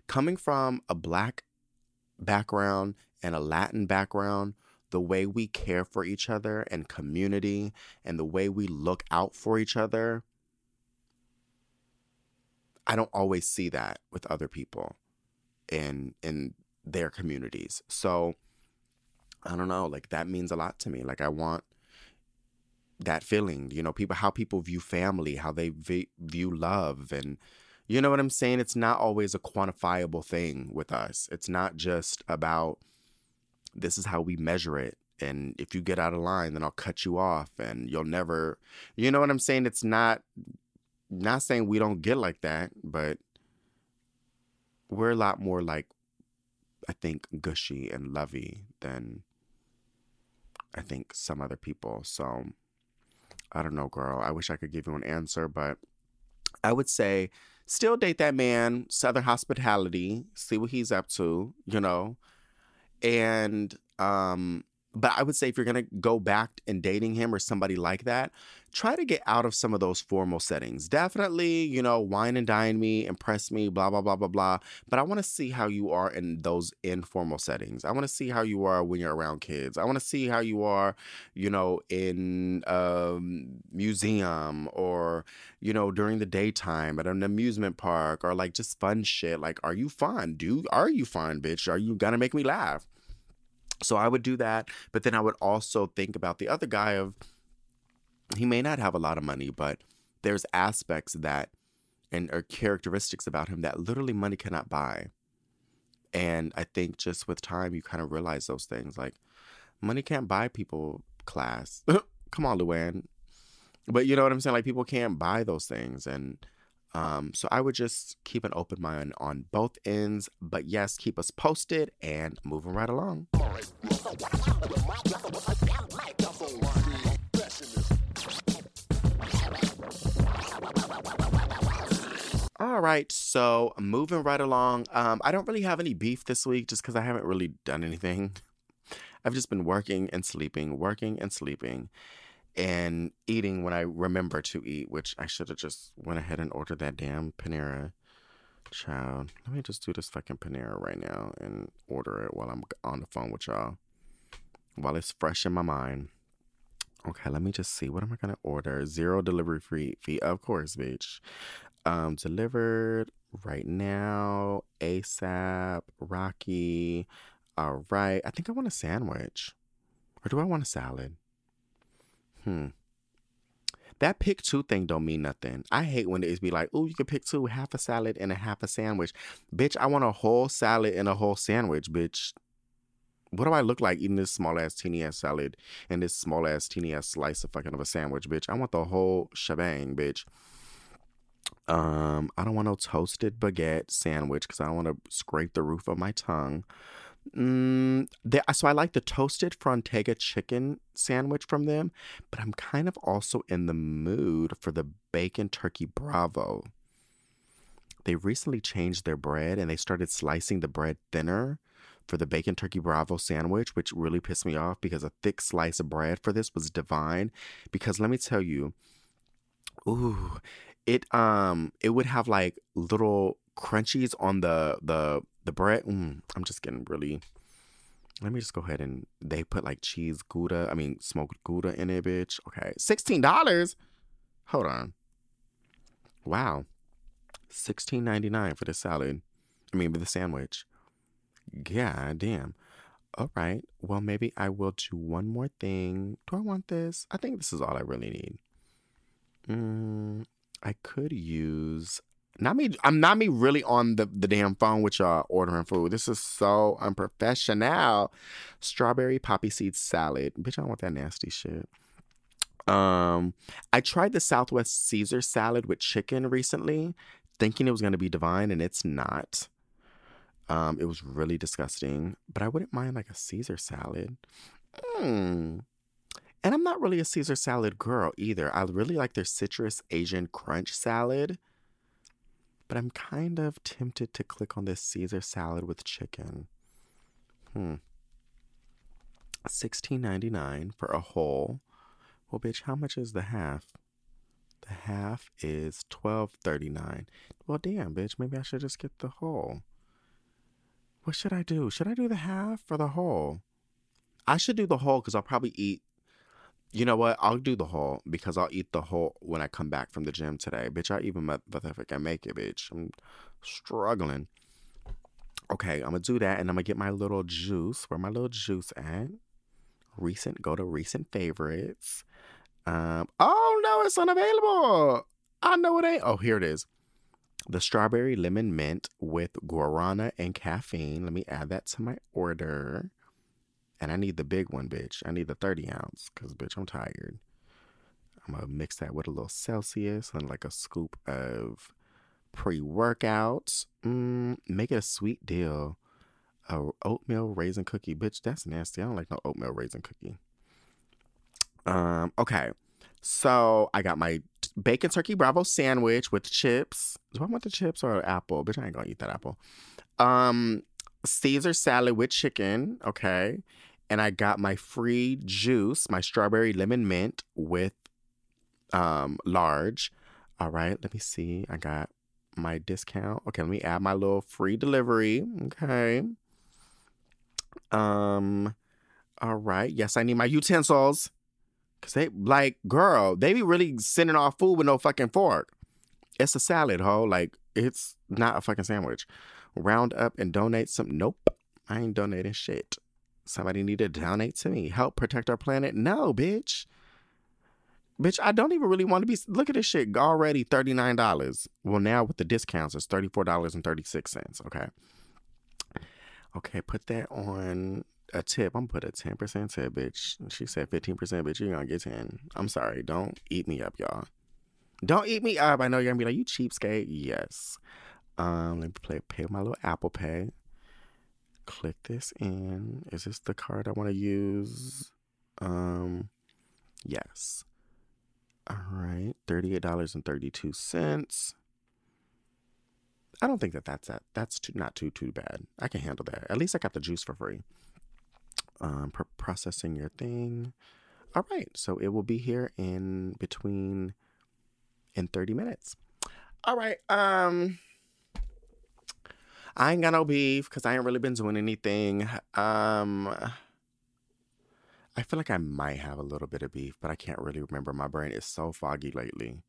Coming from a black background and a Latin background, the way we care for each other and community and the way we look out for each other, I don't always see that with other people in in their communities. So I don't know, like that means a lot to me. Like I want that feeling, you know, people how people view family, how they v- view love and you know what I'm saying? It's not always a quantifiable thing with us. It's not just about this is how we measure it and if you get out of line then i'll cut you off and you'll never you know what i'm saying it's not not saying we don't get like that but we're a lot more like i think gushy and lovey than i think some other people so i don't know girl i wish i could give you an answer but I would say still date that man, Southern hospitality, see what he's up to, you know. And um but I would say if you're gonna go back and dating him or somebody like that, try to get out of some of those formal settings. Definitely, you know, wine and dine me, impress me, blah blah blah blah blah. But I want to see how you are in those informal settings. I want to see how you are when you're around kids. I want to see how you are, you know, in a museum or you know during the daytime at an amusement park or like just fun shit. Like, are you fun? Do are you fun, bitch? Are you gonna make me laugh? So I would do that, but then I would also think about the other guy of he may not have a lot of money, but there's aspects that and or characteristics about him that literally money cannot buy. And I think just with time you kind of realize those things. Like money can't buy people class. Come on, Luann. But you know what I'm saying? Like people can't buy those things and um, so I would just keep an open mind on both ends, but yes, keep us posted and moving right along. All right, so moving right along. Um, I don't really have any beef this week just because I haven't really done anything. I've just been working and sleeping, working and sleeping and eating when I remember to eat, which I should have just went ahead and ordered that damn Panera. Child, let me just do this fucking Panera right now and order it while I'm on the phone with y'all. While it's fresh in my mind. Okay, let me just see. What am I gonna order? Zero delivery fee fee, of course, bitch. Um, delivered right now. ASAP. Rocky. All right. I think I want a sandwich. Or do I want a salad? Hmm. That pick two thing don't mean nothing. I hate when it's be like, oh, you can pick two, half a salad and a half a sandwich. Bitch, I want a whole salad and a whole sandwich, bitch. What do I look like eating this small ass teeny ass salad and this small ass teeny ass slice of fucking of a sandwich, bitch? I want the whole shebang, bitch. Um, I don't want no toasted baguette sandwich because I don't want to scrape the roof of my tongue. Mm, they, so I like the toasted Frontega chicken sandwich from them, but I'm kind of also in the mood for the bacon turkey bravo. They recently changed their bread and they started slicing the bread thinner for the bacon turkey bravo sandwich, which really pissed me off because a thick slice of bread for this was divine. Because let me tell you, ooh, it um it would have like little crunchies on the the the bread. Mm, I'm just getting really. Let me just go ahead and they put like cheese gouda. I mean smoked gouda in it, bitch. Okay, sixteen dollars. Hold on. Wow, sixteen ninety nine for the salad. I mean, for the sandwich. God damn. All right. Well, maybe I will do one more thing. Do I want this? I think this is all I really need. Mm, I could use not me. I'm not me really on the, the damn phone with y'all ordering food. This is so unprofessional. Strawberry poppy seed salad. Bitch, I don't want that nasty shit. Um, I tried the Southwest Caesar salad with chicken recently, thinking it was gonna be divine, and it's not. Um, it was really disgusting, but I wouldn't mind like a Caesar salad. Hmm. And I'm not really a Caesar salad girl either. I really like their citrus Asian crunch salad but I'm kind of tempted to click on this Caesar salad with chicken. Hmm. Sixteen ninety nine for a whole. Well, bitch, how much is the half? The half is twelve thirty nine. Well, damn, bitch, maybe I should just get the whole. What should I do? Should I do the half or the whole? I should do the whole because I'll probably eat you know what? I'll do the whole because I'll eat the whole when I come back from the gym today. Bitch, I even motherfucker make it, bitch. I'm struggling. Okay, I'm gonna do that and I'm gonna get my little juice. Where my little juice at? Recent, go to recent favorites. Um, oh no, it's unavailable. I know it ain't. Oh, here it is. The strawberry lemon mint with guarana and caffeine. Let me add that to my order. And I need the big one, bitch. I need the 30 ounce because, bitch, I'm tired. I'm going to mix that with a little Celsius and like a scoop of pre workouts. Mm, make it a sweet deal. A oatmeal raisin cookie. Bitch, that's nasty. I don't like no oatmeal raisin cookie. Um, okay. So I got my bacon turkey bravo sandwich with chips. Do I want the chips or apple? Bitch, I ain't gonna eat that apple. Um, Caesar salad with chicken. Okay, and I got my free juice, my strawberry lemon mint with um large. All right, let me see. I got my discount. Okay, let me add my little free delivery. Okay. Um, all right. Yes, I need my utensils. Cause they like, girl, they be really sending off food with no fucking fork. It's a salad, ho. Like, it's not a fucking sandwich. Round up and donate some. Nope. I ain't donating shit. Somebody need to donate to me. Help protect our planet. No, bitch. Bitch, I don't even really want to be. Look at this shit already $39. Well, now with the discounts, it's $34.36. Okay. Okay, put that on a tip. I'm gonna put a 10% tip, bitch. She said 15%, bitch. You're gonna get 10. I'm sorry. Don't eat me up, y'all. Don't eat me up. I know you're gonna be like, you cheapskate. Yes. Um, let me play pay with my little Apple Pay. Click this in. Is this the card I want to use? Um, yes. All right, thirty-eight dollars and thirty-two cents. I don't think that that's that. That's too, not too too bad. I can handle that. At least I got the juice for free. Um, pr- processing your thing. All right, so it will be here in between in thirty minutes. All right. Um, I ain't got no beef because I ain't really been doing anything. Um. I feel like I might have a little bit of beef, but I can't really remember. My brain is so foggy lately.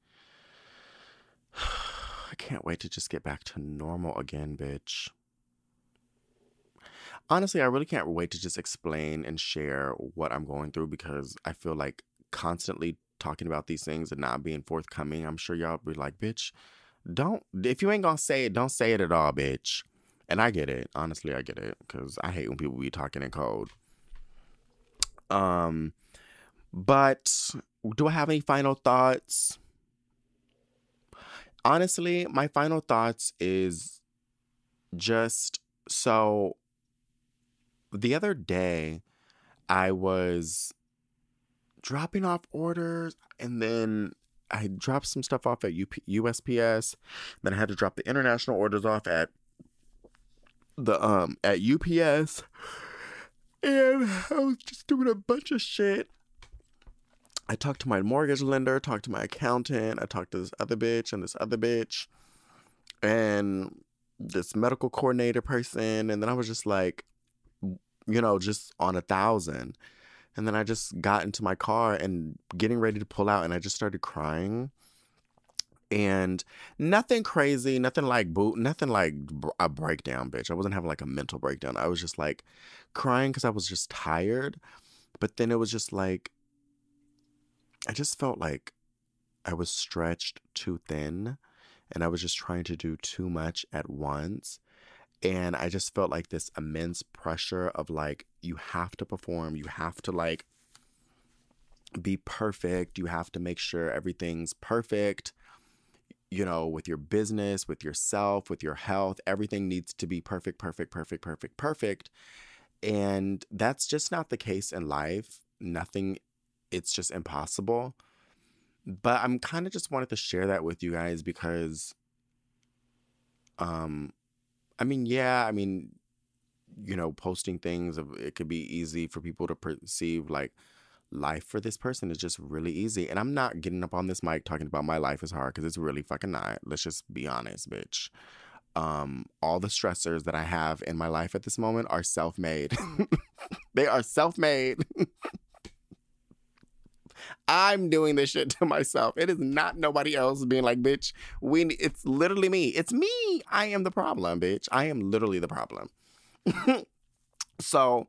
I can't wait to just get back to normal again, bitch. Honestly, I really can't wait to just explain and share what I'm going through because I feel like constantly talking about these things and not being forthcoming. I'm sure y'all be like, bitch, don't, if you ain't gonna say it, don't say it at all, bitch. And I get it. Honestly, I get it because I hate when people be talking in code. Um, but do I have any final thoughts? Honestly, my final thoughts is just so the other day I was dropping off orders and then I dropped some stuff off at USPS. Then I had to drop the international orders off at the um at UPS. And I was just doing a bunch of shit. I talked to my mortgage lender, talked to my accountant, I talked to this other bitch and this other bitch, and this medical coordinator person. And then I was just like, you know, just on a thousand. And then I just got into my car and getting ready to pull out, and I just started crying. And nothing crazy, nothing like boot, nothing like a breakdown, bitch. I wasn't having like a mental breakdown. I was just like crying because I was just tired. But then it was just like, I just felt like I was stretched too thin and I was just trying to do too much at once. And I just felt like this immense pressure of like, you have to perform, you have to like be perfect, you have to make sure everything's perfect. You know, with your business, with yourself, with your health, everything needs to be perfect, perfect, perfect, perfect, perfect. And that's just not the case in life. Nothing, it's just impossible. But I'm kind of just wanted to share that with you guys because, um, I mean, yeah, I mean, you know, posting things, it could be easy for people to perceive like life for this person is just really easy. And I'm not getting up on this mic talking about my life is hard because it's really fucking not. Let's just be honest, bitch um, all the stressors that I have in my life at this moment are self made. they are self made. I'm doing this shit to myself. It is not nobody else being like, bitch, we it's literally me. It's me. I am the problem, bitch. I am literally the problem. so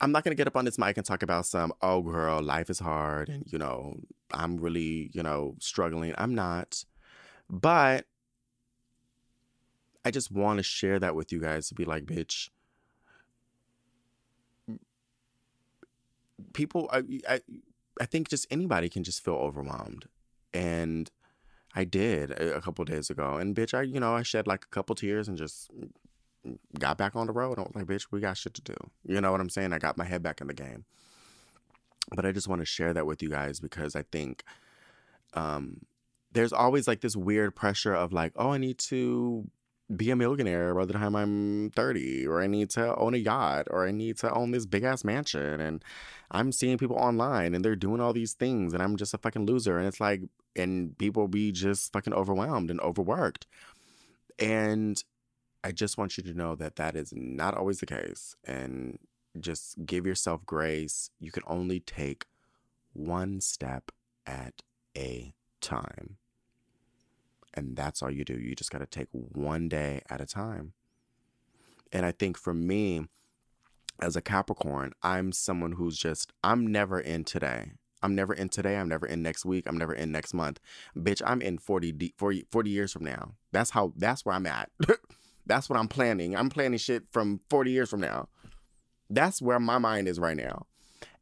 I'm not gonna get up on this mic and talk about some, oh girl, life is hard and you know, I'm really, you know, struggling. I'm not. But I just want to share that with you guys to be like, bitch. People, I, I, I think just anybody can just feel overwhelmed, and I did a, a couple days ago, and bitch, I, you know, I shed like a couple tears and just mm, got back on the road. I was like, bitch, we got shit to do. You know what I'm saying? I got my head back in the game. But I just want to share that with you guys because I think um, there's always like this weird pressure of like, oh, I need to be a millionaire by the time I'm 30, or I need to own a yacht, or I need to own this big ass mansion. And I'm seeing people online and they're doing all these things, and I'm just a fucking loser. And it's like, and people be just fucking overwhelmed and overworked. And I just want you to know that that is not always the case. And just give yourself grace. You can only take one step at a time. And that's all you do. You just got to take one day at a time. And I think for me, as a Capricorn, I'm someone who's just, I'm never in today. I'm never in today. I'm never in next week. I'm never in next month. Bitch, I'm in 40, 40, 40 years from now. That's how, that's where I'm at. that's what I'm planning. I'm planning shit from 40 years from now. That's where my mind is right now.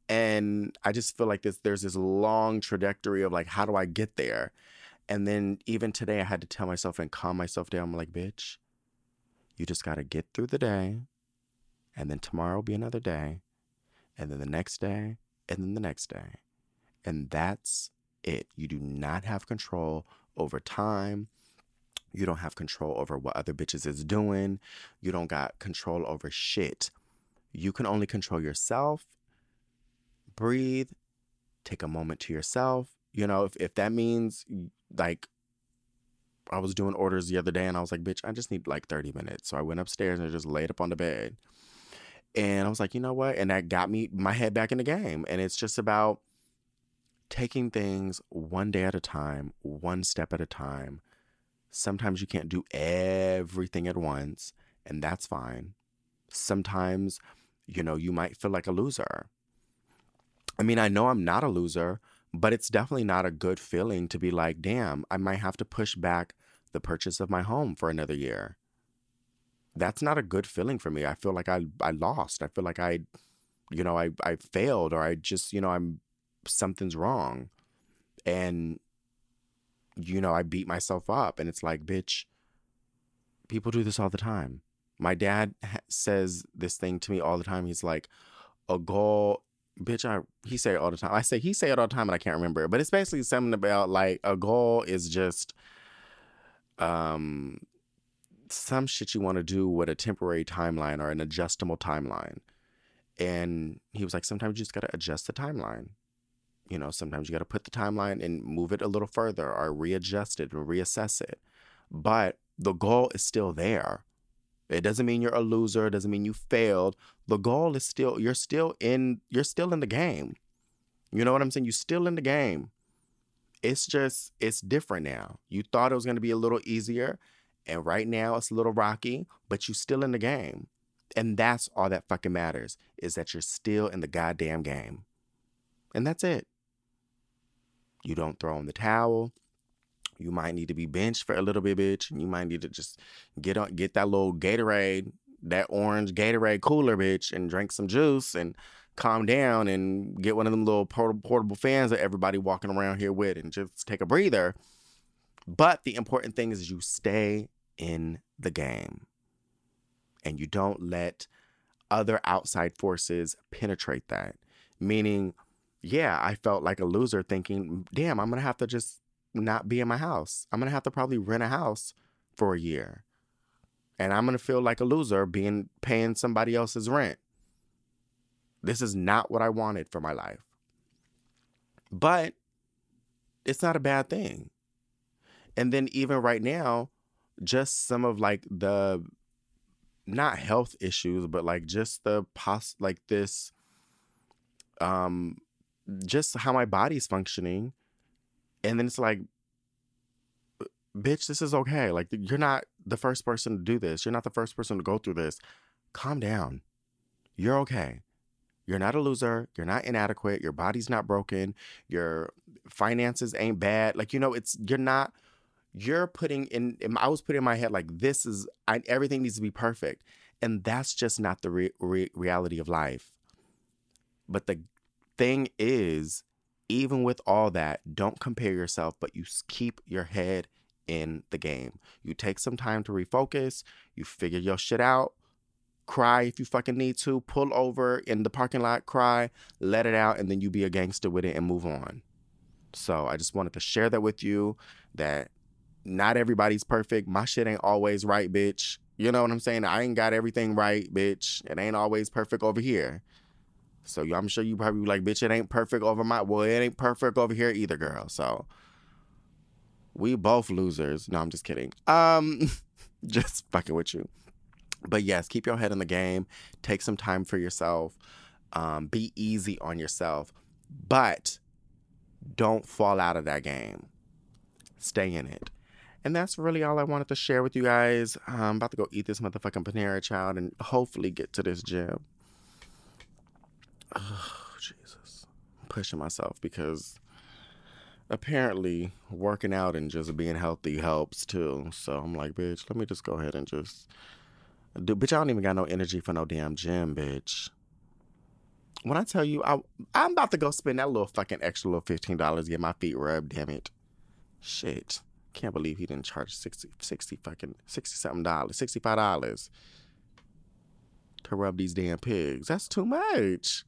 And I just feel like this there's this long trajectory of like, how do I get there? And then even today I had to tell myself and calm myself down. I'm like, bitch, you just gotta get through the day. And then tomorrow will be another day. And then the next day, and then the next day. And that's it. You do not have control over time. You don't have control over what other bitches is doing. You don't got control over shit. You can only control yourself. Breathe. Take a moment to yourself. You know, if, if that means like I was doing orders the other day and I was like, bitch, I just need like 30 minutes. So I went upstairs and I just laid up on the bed. And I was like, you know what? And that got me my head back in the game. And it's just about taking things one day at a time, one step at a time. Sometimes you can't do everything at once, and that's fine. Sometimes, you know, you might feel like a loser. I mean, I know I'm not a loser, but it's definitely not a good feeling to be like, damn, I might have to push back the purchase of my home for another year. That's not a good feeling for me. I feel like I I lost. I feel like I you know, I I failed or I just, you know, I'm something's wrong. And you know, I beat myself up and it's like, bitch, people do this all the time. My dad ha- says this thing to me all the time. He's like, a goal, bitch, I he say it all the time. I say he say it all the time and I can't remember it. But it's basically something about like a goal is just um some shit you want to do with a temporary timeline or an adjustable timeline. And he was like, sometimes you just gotta adjust the timeline. You know, sometimes you got to put the timeline and move it a little further or readjust it or reassess it. But the goal is still there. It doesn't mean you're a loser. It doesn't mean you failed. The goal is still you're still in you're still in the game. You know what I'm saying? You're still in the game. It's just it's different now. You thought it was going to be a little easier, and right now it's a little rocky, but you're still in the game. And that's all that fucking matters is that you're still in the goddamn game. And that's it. You don't throw in the towel. You might need to be benched for a little bit, bitch. And you might need to just get on, get that little Gatorade, that orange Gatorade cooler, bitch, and drink some juice and calm down and get one of them little portable fans that everybody walking around here with and just take a breather. But the important thing is you stay in the game and you don't let other outside forces penetrate that. Meaning, yeah, I felt like a loser thinking, damn, I'm going to have to just not be in my house. I'm going to have to probably rent a house for a year. And I'm going to feel like a loser being paying somebody else's rent. This is not what I wanted for my life. But it's not a bad thing. And then even right now, just some of like the not health issues, but like just the pos like this um just how my body's functioning. And then it's like, bitch, this is okay. Like, you're not the first person to do this. You're not the first person to go through this. Calm down. You're okay. You're not a loser. You're not inadequate. Your body's not broken. Your finances ain't bad. Like, you know, it's, you're not, you're putting in, I was putting in my head, like, this is, I, everything needs to be perfect. And that's just not the re- re- reality of life. But the thing is, even with all that, don't compare yourself, but you keep your head in the game. You take some time to refocus, you figure your shit out, cry if you fucking need to, pull over in the parking lot, cry, let it out, and then you be a gangster with it and move on. So I just wanted to share that with you that not everybody's perfect. My shit ain't always right, bitch. You know what I'm saying? I ain't got everything right, bitch. It ain't always perfect over here. So I'm sure you probably like, bitch, it ain't perfect over my well, it ain't perfect over here either, girl. So we both losers. No, I'm just kidding. Um, just fucking with you. But yes, keep your head in the game. Take some time for yourself. Um, be easy on yourself. But don't fall out of that game. Stay in it. And that's really all I wanted to share with you guys. I'm about to go eat this motherfucking Panera Child and hopefully get to this gym. Oh, Jesus. I'm pushing myself because apparently working out and just being healthy helps too. So I'm like, bitch, let me just go ahead and just do. Bitch, I don't even got no energy for no damn gym, bitch. When I tell you, I I'm about to go spend that little fucking extra little fifteen dollars get my feet rubbed. Damn it, shit. Can't believe he didn't charge 60, 60 fucking sixty something dollars, sixty five dollars to rub these damn pigs. That's too much.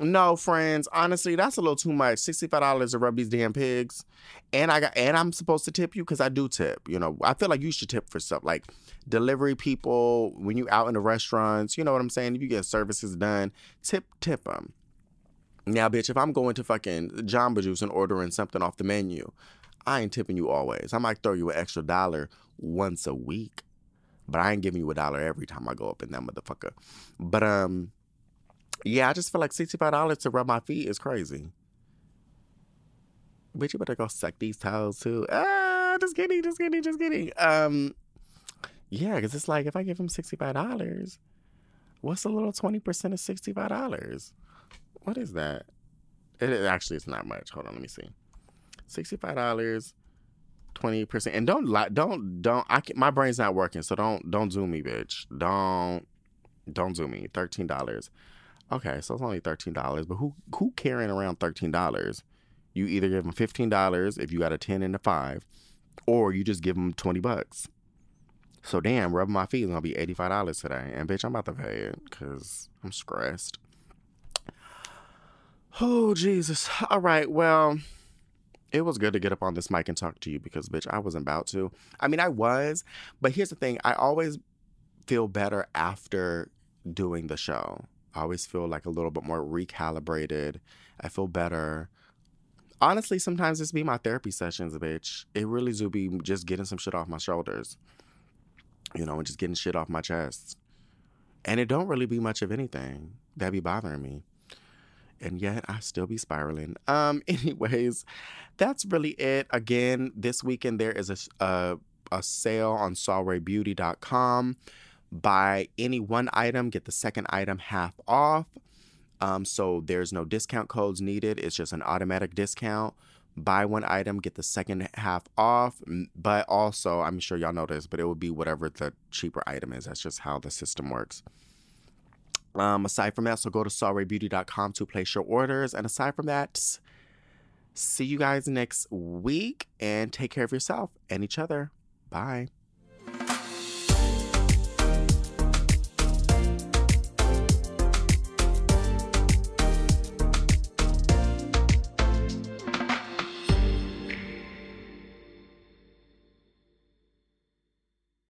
No, friends. Honestly, that's a little too much. Sixty-five dollars to rub these damn pigs, and I got and I'm supposed to tip you because I do tip. You know, I feel like you should tip for stuff like delivery people when you out in the restaurants. You know what I'm saying? If you get services done, tip tip them. Now, bitch, if I'm going to fucking Jamba Juice and ordering something off the menu, I ain't tipping you always. I might throw you an extra dollar once a week, but I ain't giving you a dollar every time I go up in that motherfucker. But um yeah, I just feel like $65 to rub my feet is crazy. Bitch, you better go suck these toes too. Ah, just kidding, just kidding, just kidding. Um, yeah, because it's like if I give him $65, what's a little 20% of $65? What is that? It, it actually it's not much. Hold on, let me see. $65, 20%. And don't lie, don't, don't, I can, my brain's not working, so don't, don't zoom me, bitch. Don't, don't zoom me. $13. Okay, so it's only thirteen dollars, but who who carrying around thirteen dollars? You either give them fifteen dollars if you got a ten and a five, or you just give them twenty bucks. So damn, rubbing my feet is gonna be eighty five dollars today, and bitch, I'm about to pay it because I'm stressed. Oh Jesus! All right, well, it was good to get up on this mic and talk to you because bitch, I wasn't about to. I mean, I was, but here's the thing: I always feel better after doing the show. I always feel like a little bit more recalibrated. I feel better. Honestly, sometimes it's be my therapy sessions, bitch. It really do be just getting some shit off my shoulders. You know, and just getting shit off my chest. And it don't really be much of anything that be bothering me. And yet I still be spiraling. Um, anyways, that's really it. Again, this weekend there is a a, a sale on SolRayBeauty.com buy any one item, get the second item half off. Um, so there's no discount codes needed. It's just an automatic discount. Buy one item, get the second half off. But also, I'm sure y'all know this, but it would be whatever the cheaper item is. That's just how the system works. Um, aside from that, so go to solraybeauty.com to place your orders. And aside from that, see you guys next week and take care of yourself and each other. Bye.